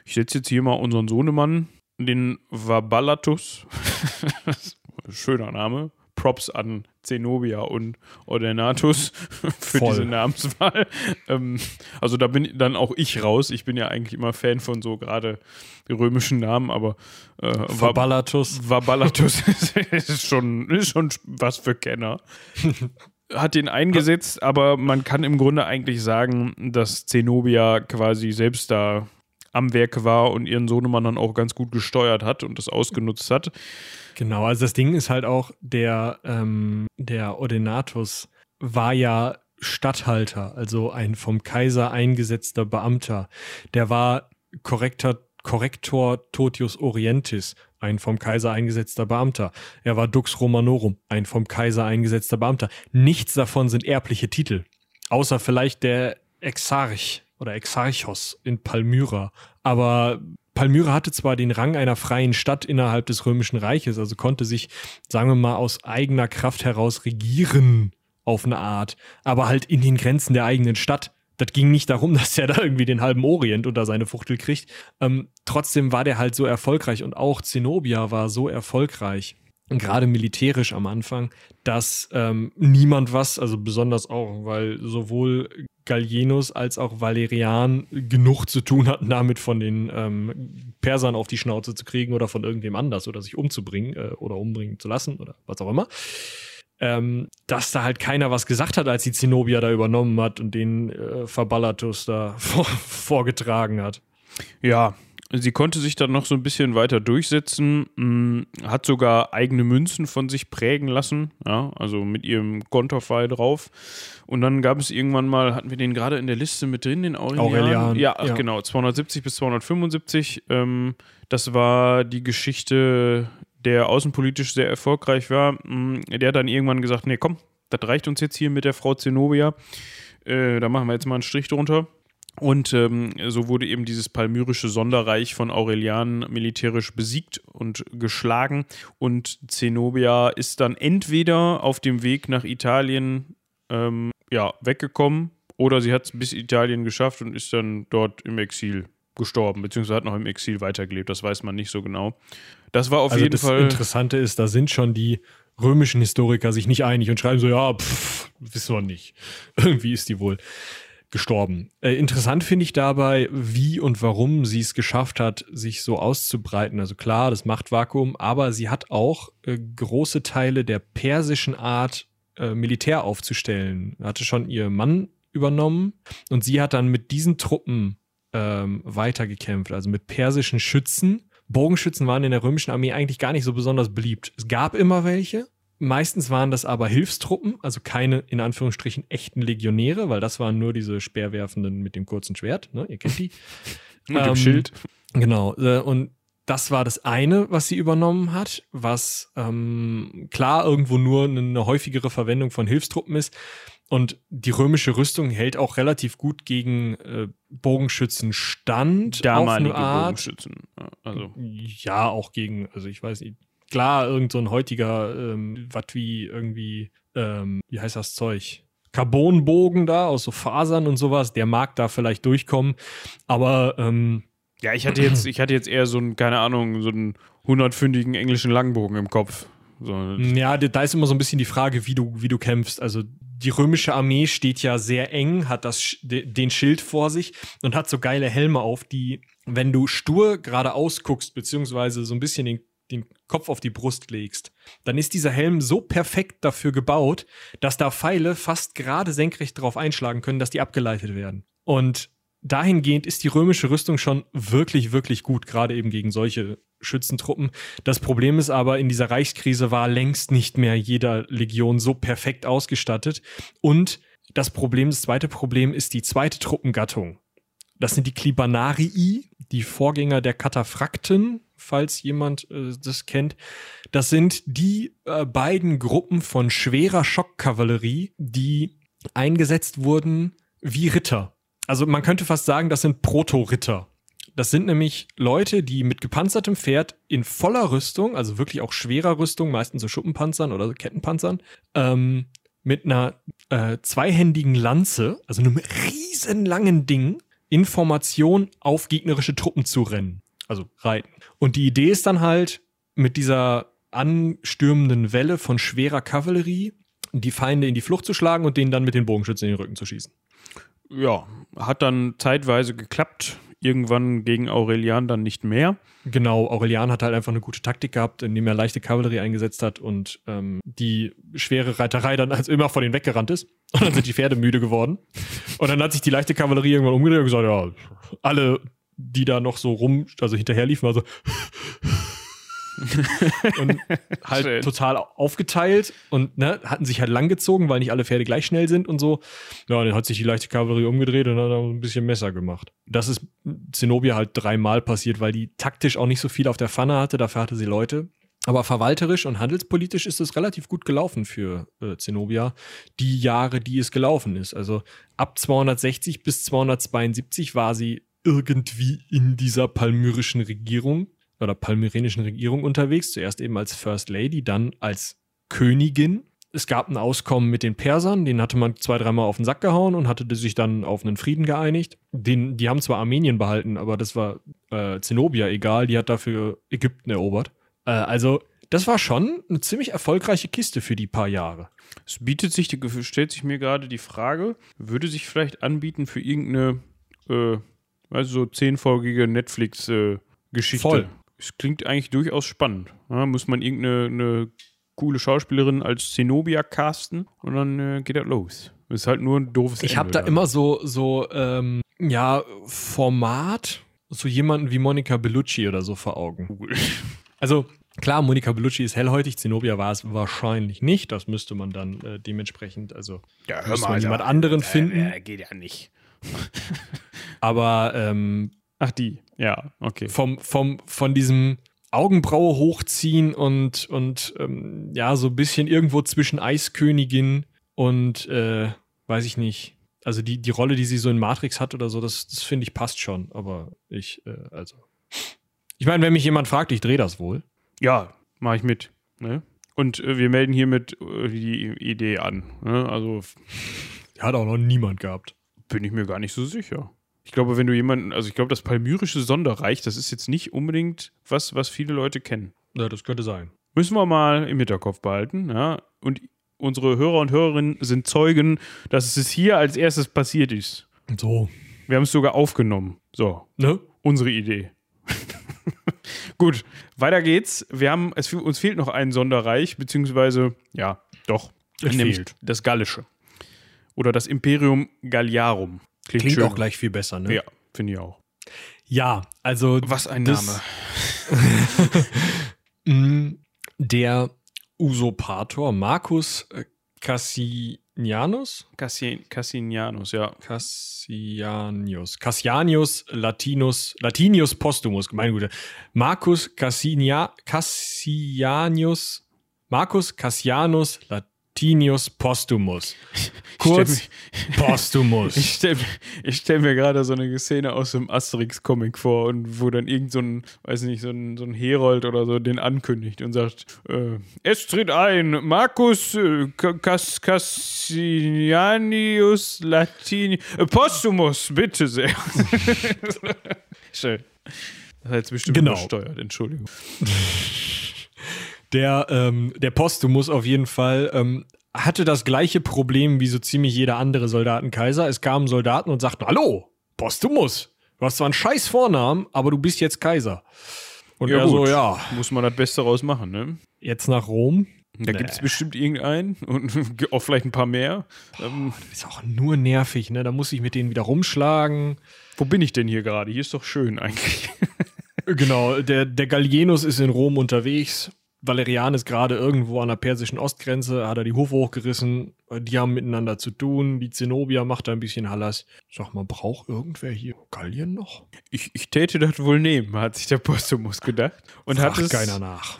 ich setze jetzt hier mal unseren Sohnemann, den Vaballatus, schöner Name, Props an Zenobia und Ordenatus für Voll. diese Namenswahl. Ähm, also da bin dann auch ich raus. Ich bin ja eigentlich immer Fan von so gerade römischen Namen, aber äh, Vaballatus. Vaballatus ist, schon, ist schon was für Kenner. Hat den eingesetzt, aber man kann im Grunde eigentlich sagen, dass Zenobia quasi selbst da am Werk war und ihren Sohnemann dann auch ganz gut gesteuert hat und das ausgenutzt hat. Genau, also das Ding ist halt auch, der, ähm, der Odenatus war ja Statthalter, also ein vom Kaiser eingesetzter Beamter. Der war Korrektor, Korrektor Totius Orientis, ein vom Kaiser eingesetzter Beamter. Er war Dux Romanorum, ein vom Kaiser eingesetzter Beamter. Nichts davon sind erbliche Titel, außer vielleicht der Exarch, oder Exarchos in Palmyra. Aber Palmyra hatte zwar den Rang einer freien Stadt innerhalb des Römischen Reiches, also konnte sich, sagen wir mal, aus eigener Kraft heraus regieren auf eine Art, aber halt in den Grenzen der eigenen Stadt. Das ging nicht darum, dass er da irgendwie den halben Orient unter seine Fuchtel kriegt. Ähm, trotzdem war der halt so erfolgreich und auch Zenobia war so erfolgreich gerade militärisch am Anfang, dass ähm, niemand was, also besonders auch, weil sowohl Gallienus als auch Valerian genug zu tun hatten, damit von den ähm, Persern auf die Schnauze zu kriegen oder von irgendwem anders oder sich umzubringen äh, oder umbringen zu lassen oder was auch immer. Ähm, dass da halt keiner was gesagt hat, als die Zenobia da übernommen hat und den äh, Verballatus da vor, vorgetragen hat. Ja, Sie konnte sich dann noch so ein bisschen weiter durchsetzen, mh, hat sogar eigene Münzen von sich prägen lassen, ja, also mit ihrem Konterfei drauf. Und dann gab es irgendwann mal, hatten wir den gerade in der Liste mit drin, den Aurelian? Aurelian. Ja, ach, ja. genau, 270 bis 275. Ähm, das war die Geschichte, der außenpolitisch sehr erfolgreich war. Der hat dann irgendwann gesagt, nee, komm, das reicht uns jetzt hier mit der Frau Zenobia. Äh, da machen wir jetzt mal einen Strich drunter. Und ähm, so wurde eben dieses palmyrische Sonderreich von Aurelian militärisch besiegt und geschlagen. Und Zenobia ist dann entweder auf dem Weg nach Italien ähm, ja, weggekommen oder sie hat es bis Italien geschafft und ist dann dort im Exil gestorben, beziehungsweise hat noch im Exil weitergelebt. Das weiß man nicht so genau. Das war auf also jeden das Fall. Das Interessante ist, da sind schon die römischen Historiker sich nicht einig und schreiben so: Ja, pff, wissen wir nicht. Irgendwie ist die wohl gestorben. Äh, interessant finde ich dabei, wie und warum sie es geschafft hat, sich so auszubreiten. Also klar, das Machtvakuum, aber sie hat auch äh, große Teile der persischen Art, äh, Militär aufzustellen. Hatte schon ihr Mann übernommen und sie hat dann mit diesen Truppen ähm, weitergekämpft, also mit persischen Schützen. Bogenschützen waren in der römischen Armee eigentlich gar nicht so besonders beliebt. Es gab immer welche, Meistens waren das aber Hilfstruppen, also keine in Anführungsstrichen echten Legionäre, weil das waren nur diese Speerwerfenden mit dem kurzen Schwert, ne? Ihr kennt die. mit ähm, dem Schild. Genau. Äh, und das war das eine, was sie übernommen hat, was ähm, klar irgendwo nur eine häufigere Verwendung von Hilfstruppen ist. Und die römische Rüstung hält auch relativ gut gegen äh, Bogenschützen stand. Damalige Bogenschützen. Also. Ja, auch gegen, also ich weiß nicht, klar, irgend so ein heutiger, ähm, was wie irgendwie, ähm, wie heißt das Zeug? Carbonbogen da aus so Fasern und sowas, der mag da vielleicht durchkommen, aber ähm, ja, ich hatte jetzt, ich hatte jetzt eher so einen, keine Ahnung, so einen hundertfündigen englischen Langbogen im Kopf. So. Ja, da ist immer so ein bisschen die Frage, wie du, wie du kämpfst. Also die römische Armee steht ja sehr eng, hat das, den Schild vor sich und hat so geile Helme auf, die, wenn du stur geradeaus guckst, beziehungsweise so ein bisschen den den Kopf auf die Brust legst, dann ist dieser Helm so perfekt dafür gebaut, dass da Pfeile fast gerade senkrecht drauf einschlagen können, dass die abgeleitet werden. Und dahingehend ist die römische Rüstung schon wirklich, wirklich gut, gerade eben gegen solche Schützentruppen. Das Problem ist aber, in dieser Reichskrise war längst nicht mehr jeder Legion so perfekt ausgestattet. Und das Problem, das zweite Problem ist die zweite Truppengattung. Das sind die Klibanarii, die Vorgänger der Kataphrakten, falls jemand äh, das kennt. Das sind die äh, beiden Gruppen von schwerer Schockkavallerie, die eingesetzt wurden wie Ritter. Also man könnte fast sagen, das sind Proto-Ritter. Das sind nämlich Leute, die mit gepanzertem Pferd in voller Rüstung, also wirklich auch schwerer Rüstung, meistens so Schuppenpanzern oder so Kettenpanzern, ähm, mit einer äh, zweihändigen Lanze, also einem riesenlangen Ding, Information auf gegnerische Truppen zu rennen. Also reiten. Und die Idee ist dann halt, mit dieser anstürmenden Welle von schwerer Kavallerie die Feinde in die Flucht zu schlagen und denen dann mit den Bogenschützen in den Rücken zu schießen. Ja, hat dann zeitweise geklappt. Irgendwann gegen Aurelian dann nicht mehr. Genau, Aurelian hat halt einfach eine gute Taktik gehabt, indem er leichte Kavallerie eingesetzt hat und ähm, die schwere Reiterei dann als immer vor denen weggerannt ist. Und dann sind die Pferde müde geworden. Und dann hat sich die leichte Kavallerie irgendwann umgedreht und gesagt, ja, alle die da noch so rum, also hinterher liefen, war so und halt Schön. total aufgeteilt und ne, hatten sich halt langgezogen, weil nicht alle Pferde gleich schnell sind und so. Ja, und dann hat sich die leichte Kavallerie umgedreht und hat ein bisschen Messer gemacht. Das ist Zenobia halt dreimal passiert, weil die taktisch auch nicht so viel auf der Pfanne hatte, dafür hatte sie Leute. Aber verwalterisch und handelspolitisch ist es relativ gut gelaufen für äh, Zenobia, die Jahre, die es gelaufen ist. Also ab 260 bis 272 war sie irgendwie in dieser palmyrischen Regierung oder palmyrenischen Regierung unterwegs. Zuerst eben als First Lady, dann als Königin. Es gab ein Auskommen mit den Persern, den hatte man zwei, dreimal auf den Sack gehauen und hatte sich dann auf einen Frieden geeinigt. Den, die haben zwar Armenien behalten, aber das war äh, Zenobia egal, die hat dafür Ägypten erobert. Äh, also, das war schon eine ziemlich erfolgreiche Kiste für die paar Jahre. Es bietet sich, stellt sich mir gerade die Frage, würde sich vielleicht anbieten für irgendeine äh, also so zehnfolgige Netflix-Geschichte. Voll. Es klingt eigentlich durchaus spannend. Ja, muss man irgendeine coole Schauspielerin als Zenobia casten und dann äh, geht das los. Ist halt nur ein doofes Ich habe da dann. immer so, so ähm, ja, Format, so jemanden wie Monica Bellucci oder so vor Augen. Also, klar, Monica Bellucci ist hellhäutig, Zenobia war es wahrscheinlich nicht. Das müsste man dann äh, dementsprechend, also ja, hör mal, jemand anderen finden. Äh, geht ja nicht. Aber ähm, ach die, ja, okay. Vom, vom, von diesem Augenbraue hochziehen und, und ähm, ja, so ein bisschen irgendwo zwischen Eiskönigin und äh, weiß ich nicht. Also die, die Rolle, die sie so in Matrix hat oder so, das, das finde ich passt schon. Aber ich, äh, also. Ich meine, wenn mich jemand fragt, ich drehe das wohl. Ja, mache ich mit. Ne? Und äh, wir melden hiermit äh, die Idee an. Ne? Also. Hat auch noch niemand gehabt. Bin ich mir gar nicht so sicher. Ich glaube, wenn du jemanden, also ich glaube, das palmyrische Sonderreich, das ist jetzt nicht unbedingt was, was viele Leute kennen. Ja, das könnte sein. Müssen wir mal im Hinterkopf behalten, ja. Und unsere Hörer und Hörerinnen sind Zeugen, dass es hier als erstes passiert ist. So. Wir haben es sogar aufgenommen. So, Ne? unsere Idee. Gut, weiter geht's. Wir haben, es, uns fehlt noch ein Sonderreich, beziehungsweise, ja, doch, Es fehlt. das Gallische. Oder das Imperium Galliarum. Klingt schön. auch gleich viel besser, ne? Ja, finde ich auch. Ja, also Was ein Name. mh, der Usurpator Marcus äh, Cassianus? Cassi Cassinianus, ja. Cassianius. Cassianius Latinus, Latinius Postumus, meine Güte. Marcus Cassinia, Cassianius, Marcus Cassianus Latinius Postumus. Kurz Postumus. Ich stelle stell mir gerade so eine Szene aus dem Asterix-Comic vor und wo dann irgend so ein, weiß nicht, so ein, so ein Herold oder so den ankündigt und sagt, äh, es tritt ein, Marcus äh, Ca- Cas Cassianius Latini äh, Postumus, bitte sehr. Schön. Das hat jetzt bestimmt Genau. übersteuert, Entschuldigung. Der, ähm, der Postumus auf jeden Fall ähm, hatte das gleiche Problem wie so ziemlich jeder andere Soldatenkaiser. Es kamen Soldaten und sagten, hallo, Postumus, du hast zwar einen scheiß Vornamen, aber du bist jetzt Kaiser. Und er so, ja, Muss man das Beste raus machen, ne? jetzt nach Rom. Da Nee. gibt es bestimmt irgendeinen und auch vielleicht ein paar mehr. Ähm, Ist auch nur nervig, ne? Da muss ich mit denen wieder rumschlagen. wo bin ich denn hier gerade? Hier ist doch schön eigentlich. Genau, der, der Gallienus ist in Rom unterwegs. Valerian ist gerade irgendwo an der persischen Ostgrenze, hat er die Hufe hochgerissen. Die haben miteinander zu tun. Die Zenobia macht da ein bisschen Hallas. Sag mal, braucht irgendwer hier Gallien noch? Ich, ich täte das wohl nehmen, hat sich der Postumus gedacht. Und hat Fragt es, keiner nach.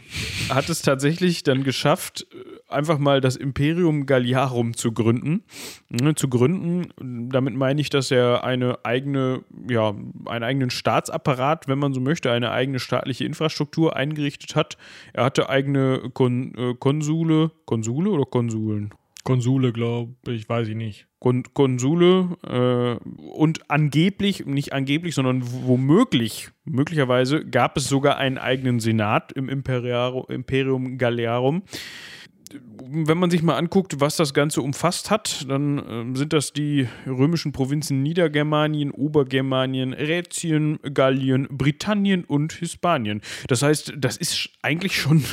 hat es tatsächlich dann geschafft, äh, einfach mal das Imperium Galliarum zu gründen. Ne, zu gründen, damit meine ich, dass er eine eigene, ja, einen eigenen Staatsapparat, wenn man so möchte, eine eigene staatliche Infrastruktur eingerichtet hat. Er hatte eigene Kon äh, Konsule, Konsule oder Konsuln? Konsule, glaube ich, weiß ich nicht. Kon Konsule äh, und angeblich, nicht angeblich, sondern womöglich, möglicherweise gab es sogar einen eigenen Senat im Imperiaro, Imperium Galliarum. Wenn man sich mal anguckt, was das Ganze umfasst hat, dann ähm, sind das die römischen Provinzen Niedergermanien, Obergermanien, Rätien, Gallien, Britannien und Hispanien. Das heißt, das ist eigentlich schon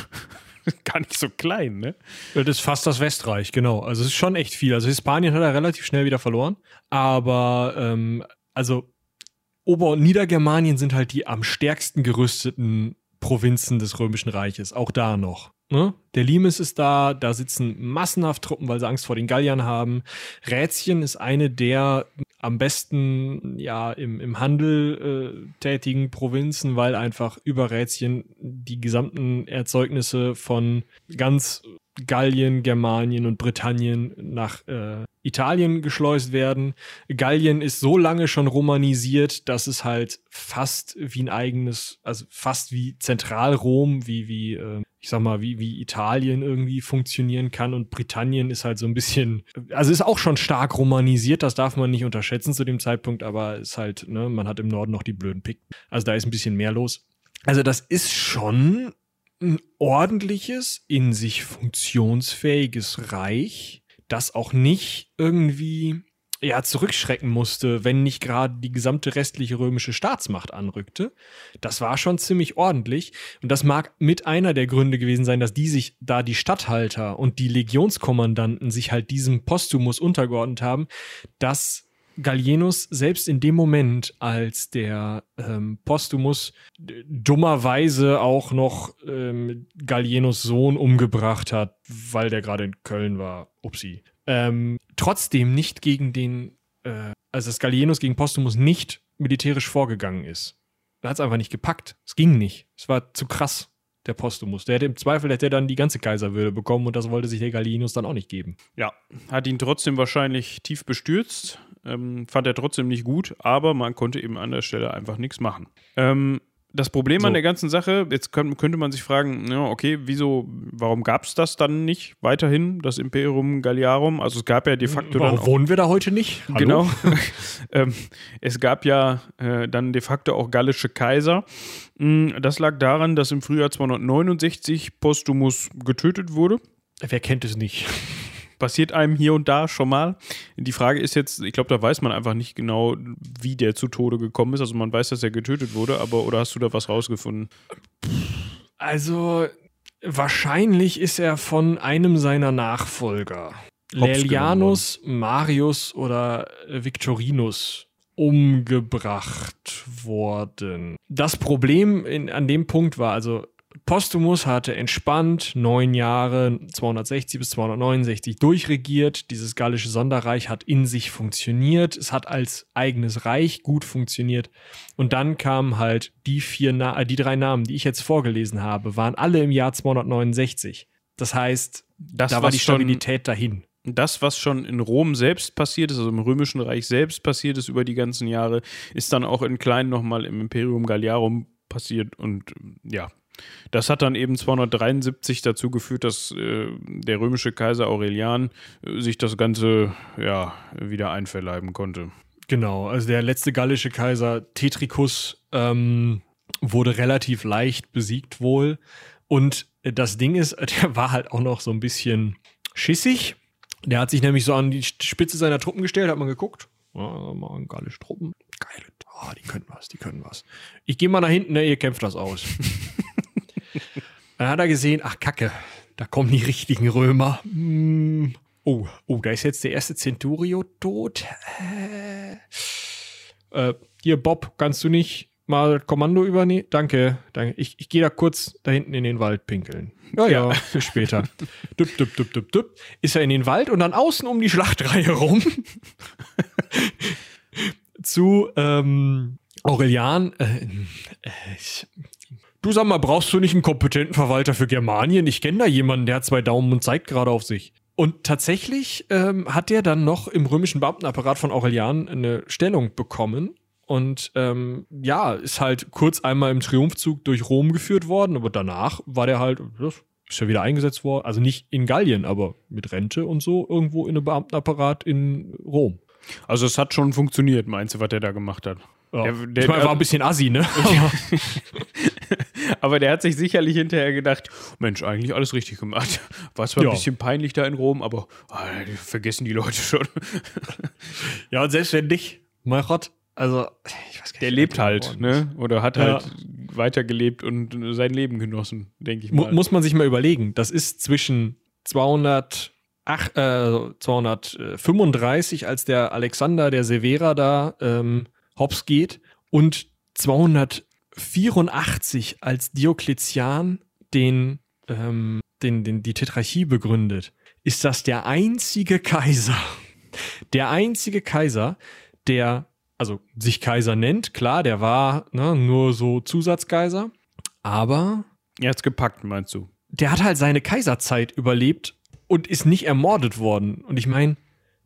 gar nicht so klein, ne? Das ist fast das Westreich, genau. Also es ist schon echt viel. Also Hispanien hat er relativ schnell wieder verloren. Aber ähm, also Ober- und Niedergermanien sind halt die am stärksten gerüsteten Provinzen des Römischen Reiches. Auch da noch. Ne? Der Limes ist da, da sitzen massenhaft Truppen, weil sie Angst vor den Galliern haben. Rätien ist eine der am besten ja im, im Handel äh, tätigen Provinzen, weil einfach über Rätien die gesamten Erzeugnisse von ganz Gallien, Germanien und Britannien nach äh, Italien geschleust werden. Gallien ist so lange schon romanisiert, dass es halt fast wie ein eigenes, also fast wie Zentralrom, wie, wie, äh, ich sag mal, wie, wie Italien irgendwie funktionieren kann. Und Britannien ist halt so ein bisschen, also ist auch schon stark romanisiert, das darf man nicht unterschätzen zu dem Zeitpunkt, aber ist halt, ne, man hat im Norden noch die blöden Pikten. Also da ist ein bisschen mehr los. Also das ist schon ein ordentliches, in sich funktionsfähiges Reich, das auch nicht irgendwie ja, zurückschrecken musste, wenn nicht gerade die gesamte restliche römische Staatsmacht anrückte. Das war schon ziemlich ordentlich. Und das mag mit einer der Gründe gewesen sein, dass die sich, da die Statthalter und die Legionskommandanten sich halt diesem Postumus untergeordnet haben, dass Gallienus selbst in dem Moment, als der ähm, Postumus dummerweise auch noch ähm, Gallienus Sohn umgebracht hat, weil der gerade in Köln war, upsi, ähm, trotzdem nicht gegen den, äh, also dass Gallienus gegen Postumus nicht militärisch vorgegangen ist. Er hat es einfach nicht gepackt. Es ging nicht. Es war zu krass, der Postumus. Der hätte im Zweifel hätte er dann die ganze Kaiserwürde bekommen und das wollte sich der Gallienus dann auch nicht geben. Ja, hat ihn trotzdem wahrscheinlich tief bestürzt. Ähm, fand er trotzdem nicht gut, aber man konnte eben an der Stelle einfach nichts machen. Ähm, das Problem So. an der ganzen Sache, jetzt könnt, könnte man sich fragen, ja, okay, wieso, warum gab es das dann nicht weiterhin, das Imperium Galliarum? Also es gab ja de facto dann Warum auch wohnen wir da heute nicht? Hallo? Genau. ähm, es gab ja äh, dann de facto auch gallische Kaiser. Mm, Das lag daran, dass im Frühjahr 269 Postumus getötet wurde. Wer kennt es nicht? Passiert einem hier und da schon mal. Die Frage ist jetzt, ich glaube, da weiß man einfach nicht genau, wie der zu Tode gekommen ist. Also man weiß, dass er getötet wurde, aber oder hast du da was rausgefunden? Also wahrscheinlich ist er von einem seiner Nachfolger, Lelianus, Marius oder Victorinus, umgebracht worden. Das Problem in, an dem Punkt war, also Postumus hatte entspannt neun Jahre, 260 bis 269, durchregiert. Dieses gallische Sonderreich hat in sich funktioniert. Es hat als eigenes Reich gut funktioniert. Und dann kamen halt die vier, Na äh, die drei Namen, die ich jetzt vorgelesen habe, waren alle im Jahr 269. Das heißt, das, da war die Stabilität dahin. Das, was schon in Rom selbst passiert ist, also im Römischen Reich selbst passiert ist über die ganzen Jahre, ist dann auch in klein nochmal im Imperium Galliarum passiert und ja, das hat dann eben 273 dazu geführt, dass äh, der römische Kaiser Aurelian äh, sich das Ganze ja, wieder einverleiben konnte. Genau, also der letzte gallische Kaiser Tetricus ähm, wurde relativ leicht besiegt wohl. Und das Ding ist, der war halt auch noch so ein bisschen schissig. Der hat sich nämlich so an die Spitze seiner Truppen gestellt, hat man geguckt. Ja, mal gallische Truppen. Geile. Oh, die können was, die können was. Ich gehe mal nach hinten, ne, ihr kämpft das aus. Dann hat er gesehen, ach Kacke, da kommen die richtigen Römer. Hm. Oh, oh, da ist jetzt der erste Centurio tot. Äh, äh, hier, Bob, kannst du nicht mal Kommando übernehmen? Danke, danke. Ich, ich gehe da kurz da hinten in den Wald pinkeln. Ja, ja, für später. dup, dup, dup, dup, dup. Ist er in den Wald und dann außen um die Schlachtreihe rum zu ähm, Aurelian. Äh, äh, Du sag mal, brauchst du nicht einen kompetenten Verwalter für Germanien? Ich kenne da jemanden, der hat zwei Daumen und zeigt gerade auf sich. Und tatsächlich ähm, hat er dann noch im römischen Beamtenapparat von Aurelian eine Stellung bekommen. Und ähm, ja, ist halt kurz einmal im Triumphzug durch Rom geführt worden, aber danach war der halt, ist ja wieder eingesetzt worden, also nicht in Gallien, aber mit Rente und so, irgendwo in einem Beamtenapparat in Rom. Also es hat schon funktioniert, meinst du, was der da gemacht hat? Ja. Der, der, ich meine, war ein bisschen assi, ne? Aber der hat sich sicherlich hinterher gedacht, Mensch, eigentlich alles richtig gemacht. War zwar ja. ein bisschen peinlich da in Rom, aber oh, vergessen die Leute schon. ja, und selbst wenn nicht, mein Gott, also ich weiß gar nicht, der lebt halt, ne? Oder hat ja. halt weitergelebt und sein Leben genossen, denke ich mal. Muss man sich mal überlegen. Das ist zwischen 200 Ach, äh, 235, als der Alexander der Severa da ähm, hops geht, und 200 84, als Diokletian den, ähm, den, den, die Tetrarchie begründet, ist das der einzige Kaiser, der einzige Kaiser, der, also sich Kaiser nennt, klar, der war ne, nur so Zusatzkaiser, aber. Er hat's gepackt, meinst du? Der hat halt seine Kaiserzeit überlebt und ist nicht ermordet worden. Und ich meine,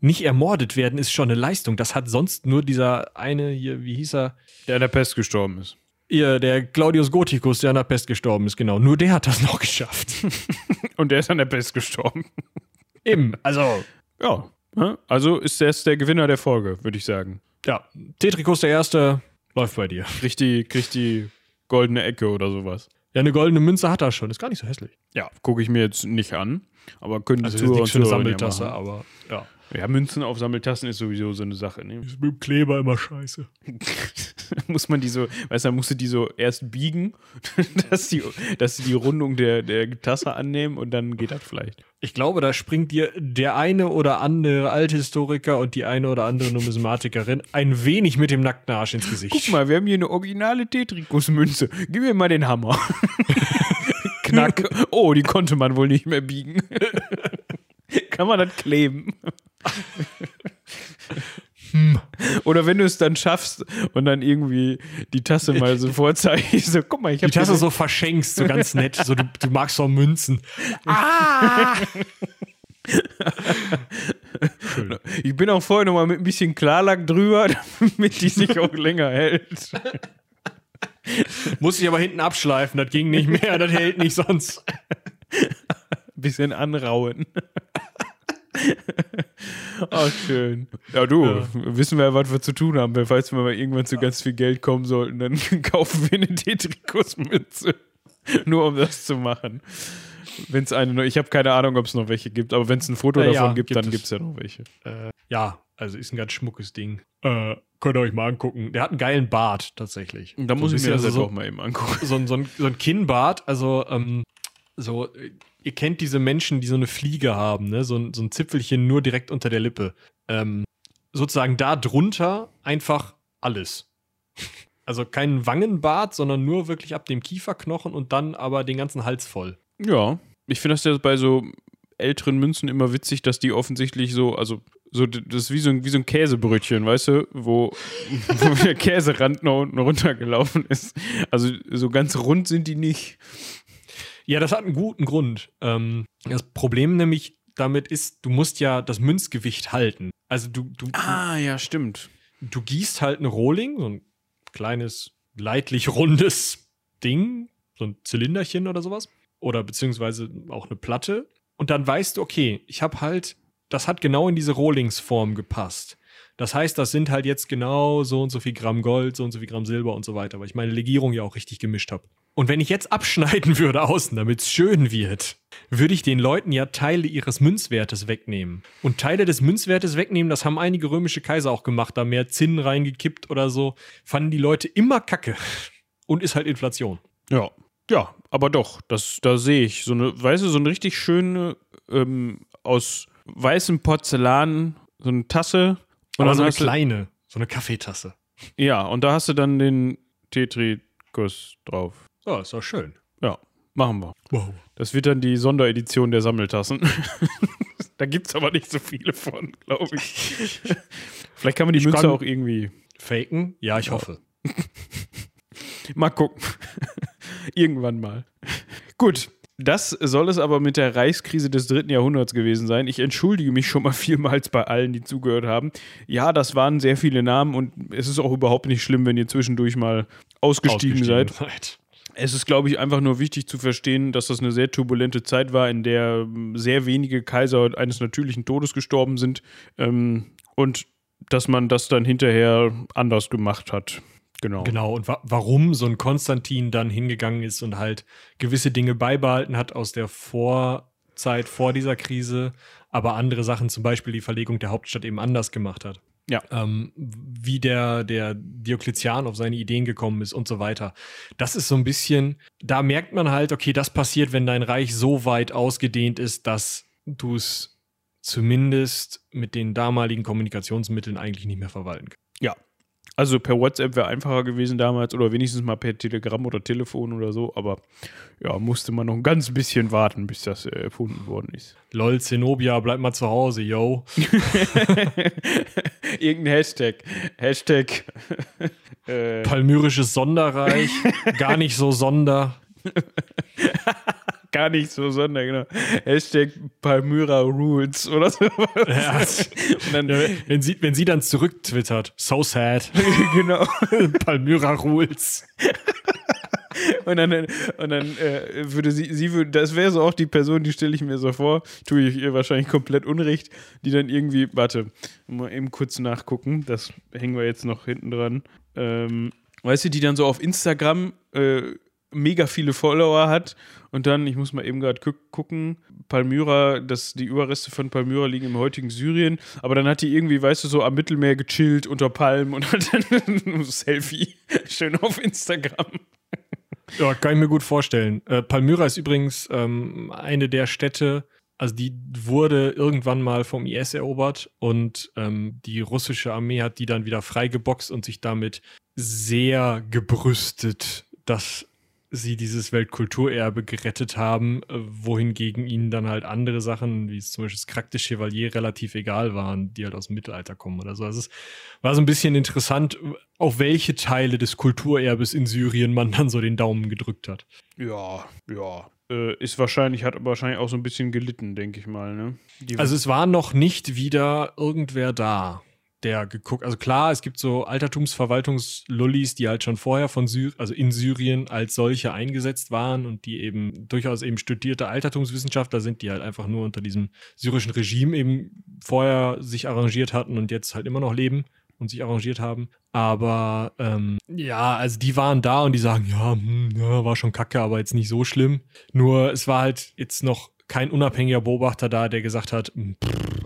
nicht ermordet werden ist schon eine Leistung. Das hat sonst nur dieser eine hier, wie hieß er? Der an der Pest gestorben ist. Ihr, der Claudius Gothicus, der an der Pest gestorben ist, genau. Nur der hat das noch geschafft. Und der ist an der Pest gestorben. Eben, also. Ja, ne? also ist der, der Gewinner der Folge, würde ich sagen. Ja, Tetricus der Erste läuft bei dir. Kriegt die, kriegt die goldene Ecke oder sowas. Ja, eine goldene Münze hat er schon. Ist gar nicht so hässlich. Ja, gucke ich mir jetzt nicht an. Aber können also die Zuhörer und Sammeltasse, aber ja. Ja, Münzen auf Sammeltassen ist sowieso so eine Sache. Ne? Ist mit dem Kleber immer scheiße. muss man die so, weißt du, musst du die so erst biegen, dass, die, dass sie die Rundung der, der Tasse annehmen und dann geht das vielleicht. Ich glaube, da springt dir der eine oder andere Althistoriker und die eine oder andere Numismatikerin ein wenig mit dem nackten Arsch ins Gesicht. Guck mal, wir haben hier eine originale Tetrikus-Münze. Gib mir mal den Hammer. Knack. Oh, die konnte man wohl nicht mehr biegen. Kann man das kleben? Hm. Oder wenn du es dann schaffst und dann irgendwie die Tasse mal so vorzeigst, so guck mal, ich habe die Tasse so verschenkst, so ganz nett, so du, du magst so Münzen. Ah! ich bin auch vorher nochmal mit ein bisschen Klarlack drüber, damit die sich auch länger hält. Muss ich aber hinten abschleifen, das ging nicht mehr, das hält nicht sonst. bisschen anrauen. oh, schön. Ja, du, ja. wissen wir, was wir zu tun haben. Falls wir mal irgendwann zu ganz viel Geld kommen sollten, dann kaufen wir eine Tetrikus-Mütze. Nur um das zu machen. Wenn es eine, ich habe keine Ahnung, ob es noch welche gibt, aber wenn es ein Foto Ja, davon ja, gibt, gibt dann gibt es ja noch welche. Äh, ja, also ist ein ganz schmuckes Ding. Äh, könnt ihr euch mal angucken. Der hat einen geilen Bart tatsächlich. Da So muss ich mir das also auch mal eben angucken. so, ein- so, ein, so ein Kinnbart, also ähm, so, ihr kennt diese Menschen, die so eine Fliege haben, ne? so, ein, so ein Zipfelchen nur direkt unter der Lippe. Ähm, sozusagen da drunter einfach alles. Also kein Wangenbart, sondern nur wirklich ab dem Kieferknochen und dann aber den ganzen Hals voll. Ja, ich finde das ja bei so älteren Münzen immer witzig, dass die offensichtlich so, also so, das ist wie so ein, wie so ein Käsebrötchen, weißt du, wo, wo der Käserand nach unten runtergelaufen ist. Also so ganz rund sind die nicht. Ja, das hat einen guten Grund. Ähm, das Problem nämlich damit ist, du musst ja das Münzgewicht halten. Also du, du, Ah, ja, stimmt. du gießt halt ein Rohling, so ein kleines, leidlich rundes Ding, so ein Zylinderchen oder sowas. Oder beziehungsweise auch eine Platte. Und dann weißt du, okay, ich habe halt, das hat genau in diese Rohlingsform gepasst. Das heißt, das sind halt jetzt genau so und so viel Gramm Gold, so und so viel Gramm Silber und so weiter, weil ich meine Legierung ja auch richtig gemischt habe. Und wenn ich jetzt abschneiden würde außen, damit es schön wird, würde ich den Leuten ja Teile ihres Münzwertes wegnehmen. Und Teile des Münzwertes wegnehmen, das haben einige römische Kaiser auch gemacht, da mehr Zinn reingekippt oder so, fanden die Leute immer kacke. Und ist halt Inflation. Ja. Ja, aber doch, das, da sehe ich so eine, weißt du, so eine richtig schöne, ähm, aus weißem Porzellan, so eine Tasse. Und Aber so eine kleine, so eine Kaffeetasse. Ja, und da hast du dann den Tetrikus drauf. So, ist doch schön. Ja, machen wir. Wow. Das wird dann die Sonderedition der Sammeltassen. da gibt es aber nicht so viele von, glaube ich. Vielleicht kann man die Ich Münze auch irgendwie. Faken? Ja, ich Ja. hoffe. Mal gucken. Irgendwann mal. Gut. Das soll es aber mit der Reichskrise des dritten Jahrhunderts gewesen sein. Ich entschuldige mich schon mal vielmals bei allen, die zugehört haben. Ja, das waren sehr viele Namen und es ist auch überhaupt nicht schlimm, wenn ihr zwischendurch mal ausgestiegen, seid. seid. Es ist, glaube ich, einfach nur wichtig zu verstehen, dass das eine sehr turbulente Zeit war, in der sehr wenige Kaiser eines natürlichen Todes gestorben sind ähm, und dass man das dann hinterher anders gemacht hat. Genau. Genau, und wa warum so ein Konstantin dann hingegangen ist und halt gewisse Dinge beibehalten hat aus der Vorzeit vor dieser Krise, aber andere Sachen, zum Beispiel die Verlegung der Hauptstadt eben anders gemacht hat. Ja. Ähm, wie der, der Diokletian auf seine Ideen gekommen ist und so weiter. Das ist so ein bisschen, da merkt man halt, okay, das passiert, wenn dein Reich so weit ausgedehnt ist, dass du es zumindest mit den damaligen Kommunikationsmitteln eigentlich nicht mehr verwalten kannst. Also per WhatsApp wäre einfacher gewesen damals oder wenigstens mal per Telegramm oder Telefon oder so, aber ja, musste man noch ein ganz bisschen warten, bis das äh, erfunden worden ist. Lol, Zenobia, bleib mal zu Hause, yo. Irgendein Hashtag. Hashtag. äh, Palmyrisches Sonderreich, gar nicht so Sonder. Gar nicht so, sondern genau. Hashtag Palmyra Rules oder so. Ja, dann, Ja, wenn, sie, wenn sie dann zurücktwittert, so sad. genau. Palmyra Rules. Und dann, und dann äh, würde sie, sie würde, das wäre so auch die Person, die stelle ich mir so vor, tue ich ihr wahrscheinlich komplett Unrecht, die dann irgendwie, warte, mal eben kurz nachgucken, das hängen wir jetzt noch hinten dran. Ähm, weißt du, die dann so auf Instagram äh, mega viele Follower hat und dann, ich muss mal eben gerade gu gucken, Palmyra, das, die Überreste von Palmyra liegen im heutigen Syrien, aber dann hat die irgendwie, weißt du, so am Mittelmeer gechillt unter Palmen und hat dann ein Selfie schön auf Instagram. Ja, kann ich mir gut vorstellen. Äh, Palmyra ist übrigens ähm, eine der Städte, also die wurde irgendwann mal vom IS erobert und ähm, die russische Armee hat die dann wieder freigeboxt und sich damit sehr gebrüstet, dass sie dieses Weltkulturerbe gerettet haben, äh, wohingegen ihnen dann halt andere Sachen, wie zum Beispiel das Krak de Chevalier, relativ egal waren, die halt aus dem Mittelalter kommen oder so. Also es war so ein bisschen interessant, auf welche Teile des Kulturerbes in Syrien man dann so den Daumen gedrückt hat. Ja, ja. Äh, ist wahrscheinlich, hat wahrscheinlich auch so ein bisschen gelitten, denke ich mal, ne? Also es war noch nicht wieder irgendwer da, der geguckt. Also klar, es gibt so Altertumsverwaltungslullis, die halt schon vorher von Syr also in Syrien als solche eingesetzt waren und die eben durchaus eben studierte Altertumswissenschaftler sind, die halt einfach nur unter diesem syrischen Regime eben vorher sich arrangiert hatten und jetzt halt immer noch leben. und sich arrangiert haben. Aber ähm, ja, also die waren da und die sagen, ja, hm, ja, war schon kacke, aber jetzt nicht so schlimm. Nur es war halt jetzt noch kein unabhängiger Beobachter da, der gesagt hat, hm,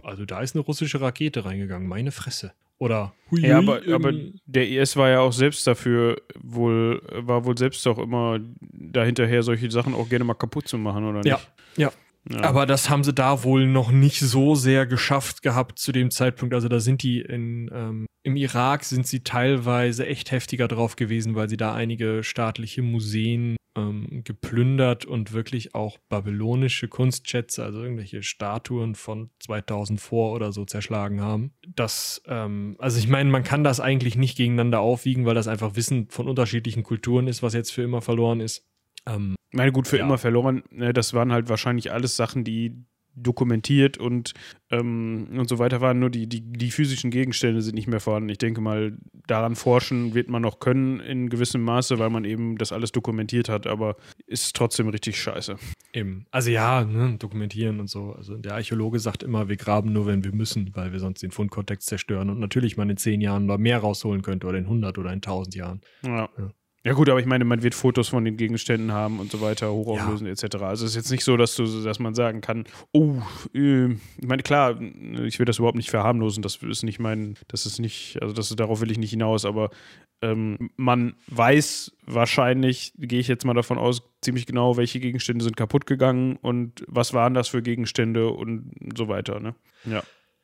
also da ist eine russische Rakete reingegangen, meine Fresse. Oder hui, ja, aber, aber der IS war ja auch selbst dafür wohl, war wohl selbst auch immer dahinterher, solche Sachen auch gerne mal kaputt zu machen, oder nicht? Ja, ja. Aber das haben sie da wohl noch nicht so sehr geschafft gehabt zu dem Zeitpunkt. Also da sind die in, ähm, im Irak sind sie teilweise echt heftiger drauf gewesen, weil sie da einige staatliche Museen ähm, geplündert und wirklich auch babylonische Kunstschätze, also irgendwelche Statuen von 2000 vor oder so zerschlagen haben. Das, ähm, also ich meine, man kann das eigentlich nicht gegeneinander aufwiegen, weil das einfach Wissen von unterschiedlichen Kulturen ist, was jetzt für immer verloren ist. Ähm, meine, gut, für ja. immer verloren, ne, das waren halt wahrscheinlich alles Sachen, die dokumentiert und, ähm, und so weiter waren. Nur die, die, die physischen Gegenstände sind nicht mehr vorhanden. Ich denke mal, daran forschen wird man noch können in gewissem Maße, weil man eben das alles dokumentiert hat, aber ist trotzdem richtig scheiße. Eben. Also ja, ne, dokumentieren und so. Also der Archäologe sagt immer, wir graben nur, wenn wir müssen, weil wir sonst den Fundkontext zerstören und natürlich man in zehn Jahren noch mehr rausholen könnte oder in 100 oder in 1000 Jahren. ja. ja. Ja gut, aber ich meine, man wird Fotos von den Gegenständen haben und so weiter, hochauflösen ja. etc. Also es ist jetzt nicht so, dass du, dass man sagen kann, oh, äh, ich meine, klar, ich will das überhaupt nicht verharmlosen, das ist nicht mein, das ist nicht, also das, darauf will ich nicht hinaus, aber ähm, man weiß wahrscheinlich, gehe ich jetzt mal davon aus, ziemlich genau, welche Gegenstände sind kaputt gegangen und was waren das für Gegenstände und so weiter, ne? Ja.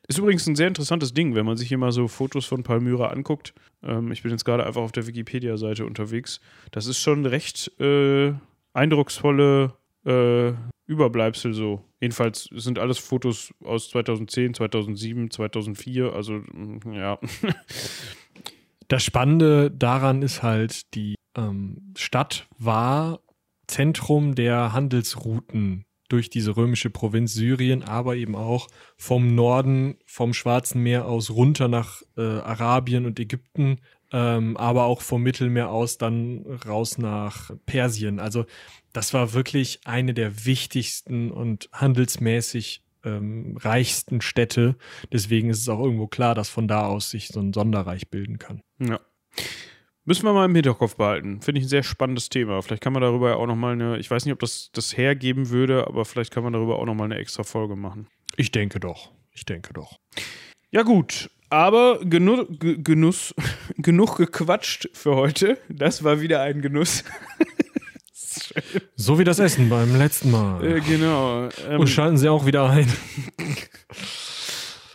Ist übrigens ein sehr interessantes Ding, wenn man sich hier mal so Fotos von Palmyra anguckt. Ähm, ich bin jetzt gerade einfach auf der Wikipedia-Seite unterwegs. Das ist schon recht äh, eindrucksvolle äh, Überbleibsel so. Jedenfalls sind alles Fotos aus 2010, 2007, 2004. Also, mm, ja. Das Spannende daran ist halt, die ähm, Stadt war Zentrum der Handelsrouten durch diese römische Provinz Syrien, aber eben auch vom Norden, vom Schwarzen Meer aus runter nach äh, Arabien und Ägypten, ähm, aber auch vom Mittelmeer aus dann raus nach Persien. Also das war wirklich eine der wichtigsten und handelsmäßig ähm, reichsten Städte. Deswegen ist es auch irgendwo klar, dass von da aus sich so ein Sonderreich bilden kann. Ja. Müssen wir mal im Hinterkopf behalten. Finde ich ein sehr spannendes Thema. Vielleicht kann man darüber auch nochmal eine, ich weiß nicht, ob das das hergeben würde, aber vielleicht kann man darüber auch nochmal eine extra Folge machen. Ich denke doch. Ich denke doch. Ja, gut. Aber genu Genuss, genug gequatscht für heute. Das war wieder ein Genuss. so wie das Essen beim letzten Mal. Äh, genau. Ähm, Und schalten Sie auch wieder ein.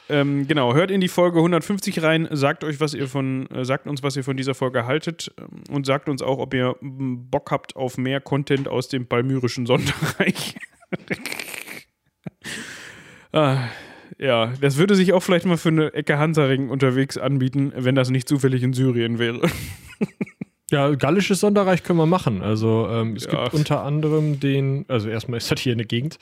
Ähm, genau, hört in die Folge 150 rein, sagt euch, was ihr von, äh, sagt uns, was ihr von dieser Folge haltet ähm, und sagt uns auch, ob ihr Bock habt auf mehr Content aus dem palmyrischen Sonderreich. ah, ja, das würde sich auch vielleicht mal für eine Ecke Hansaring unterwegs anbieten, wenn das nicht zufällig in Syrien wäre. Ja, gallisches Sonderreich können wir machen. Also ähm, es ja. gibt unter anderem den, also erstmal ist das hier eine Gegend,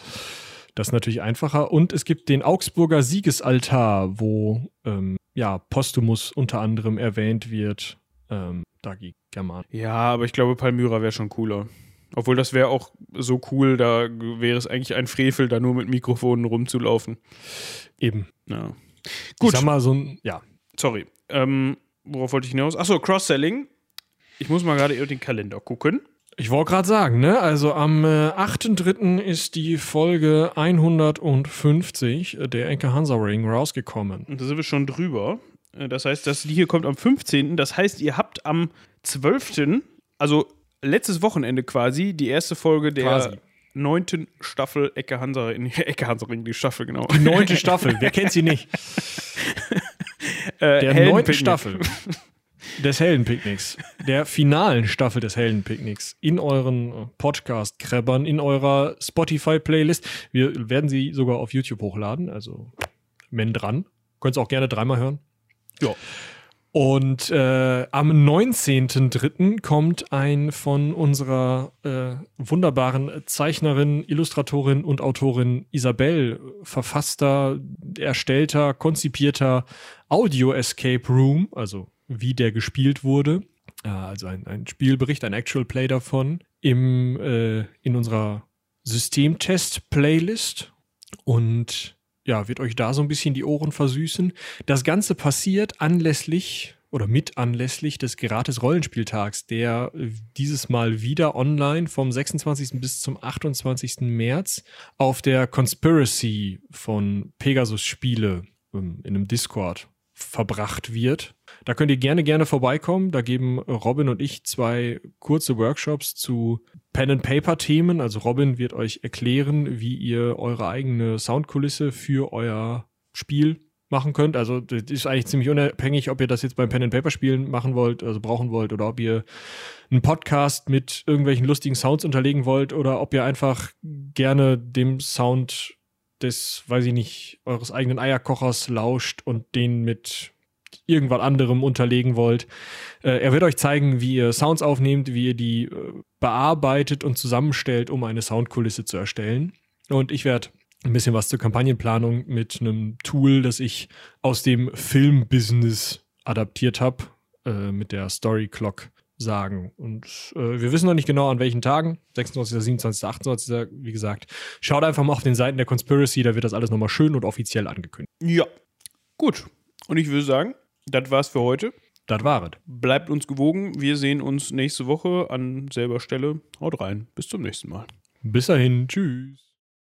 das ist natürlich einfacher. Und es gibt den Augsburger Siegesaltar, wo ähm, ja, Postumus unter anderem erwähnt wird. Ähm, Dagi German. Ja, aber ich glaube, Palmyra wäre schon cooler. Obwohl das wäre auch so cool, da wäre es eigentlich ein Frevel, da nur mit Mikrofonen rumzulaufen. Eben. Ja. Gut. Ich sag mal so ein, ja. Sorry. Ähm, worauf wollte ich hinaus? Achso, Cross-Selling. Ich muss mal gerade den Kalender gucken. Ich wollte gerade sagen, ne? Also am äh, 8.3. ist die Folge 150 der Enke Hansa Ring rausgekommen. Und da sind wir schon drüber. Äh, das heißt, das hier kommt am 15. Das heißt, ihr habt am 12., also letztes Wochenende quasi, die erste Folge der quasi. neunten Staffel Ecke Hansa Ring. Ecke Hansa Ring, die Staffel, genau. Die neunte Staffel, wer kennt sie nicht? äh, der neunte Staffel des Heldenpicknicks, der finalen Staffel des Heldenpicknicks in euren Podcast-Krebbern, in eurer Spotify-Playlist. Wir werden sie sogar auf YouTube hochladen, also Men dran. Könnt ihr auch gerne dreimal hören. Ja. Und äh, am 19.03. kommt ein von unserer äh, wunderbaren Zeichnerin, Illustratorin und Autorin Isabel verfasster, erstellter, konzipierter Audio Escape Room, also wie der gespielt wurde. Also ein, ein Spielbericht, ein Actual Play davon im, äh, in unserer Systemtest-Playlist. Und ja, wird euch da so ein bisschen die Ohren versüßen. Das Ganze passiert anlässlich oder mit anlässlich des Gratis Rollenspieltags, der äh, dieses Mal wieder online vom 26. bis zum 28. März auf der Conspiracy von Pegasus Spiele ähm, in einem Discord verbracht wird. Da könnt ihr gerne, gerne vorbeikommen. Da geben Robin und ich zwei kurze Workshops zu Pen-and-Paper-Themen. Also Robin wird euch erklären, wie ihr eure eigene Soundkulisse für euer Spiel machen könnt. Also das ist eigentlich ziemlich unabhängig, ob ihr das jetzt beim Pen-and-Paper-Spielen machen wollt, also brauchen wollt, oder ob ihr einen Podcast mit irgendwelchen lustigen Sounds unterlegen wollt, oder ob ihr einfach gerne dem Sound des, weiß ich nicht, eures eigenen Eierkochers lauscht und den mit irgendwas anderem unterlegen wollt. Äh, er wird euch zeigen, wie ihr Sounds aufnehmt, wie ihr die äh, bearbeitet und zusammenstellt, um eine Soundkulisse zu erstellen. Und ich werde ein bisschen was zur Kampagnenplanung mit einem Tool, das ich aus dem Filmbusiness adaptiert habe, äh, mit der Story Clock sagen. Und äh, wir wissen noch nicht genau an welchen Tagen. 26., 27., 28. Wie gesagt, schaut einfach mal auf den Seiten der Conspiracy, da wird das alles nochmal schön und offiziell angekündigt. Ja. Gut. Und ich würde sagen, das war's für heute. Das war es. Bleibt uns gewogen. Wir sehen uns nächste Woche an selber Stelle. Haut rein. Bis zum nächsten Mal. Bis dahin. Tschüss.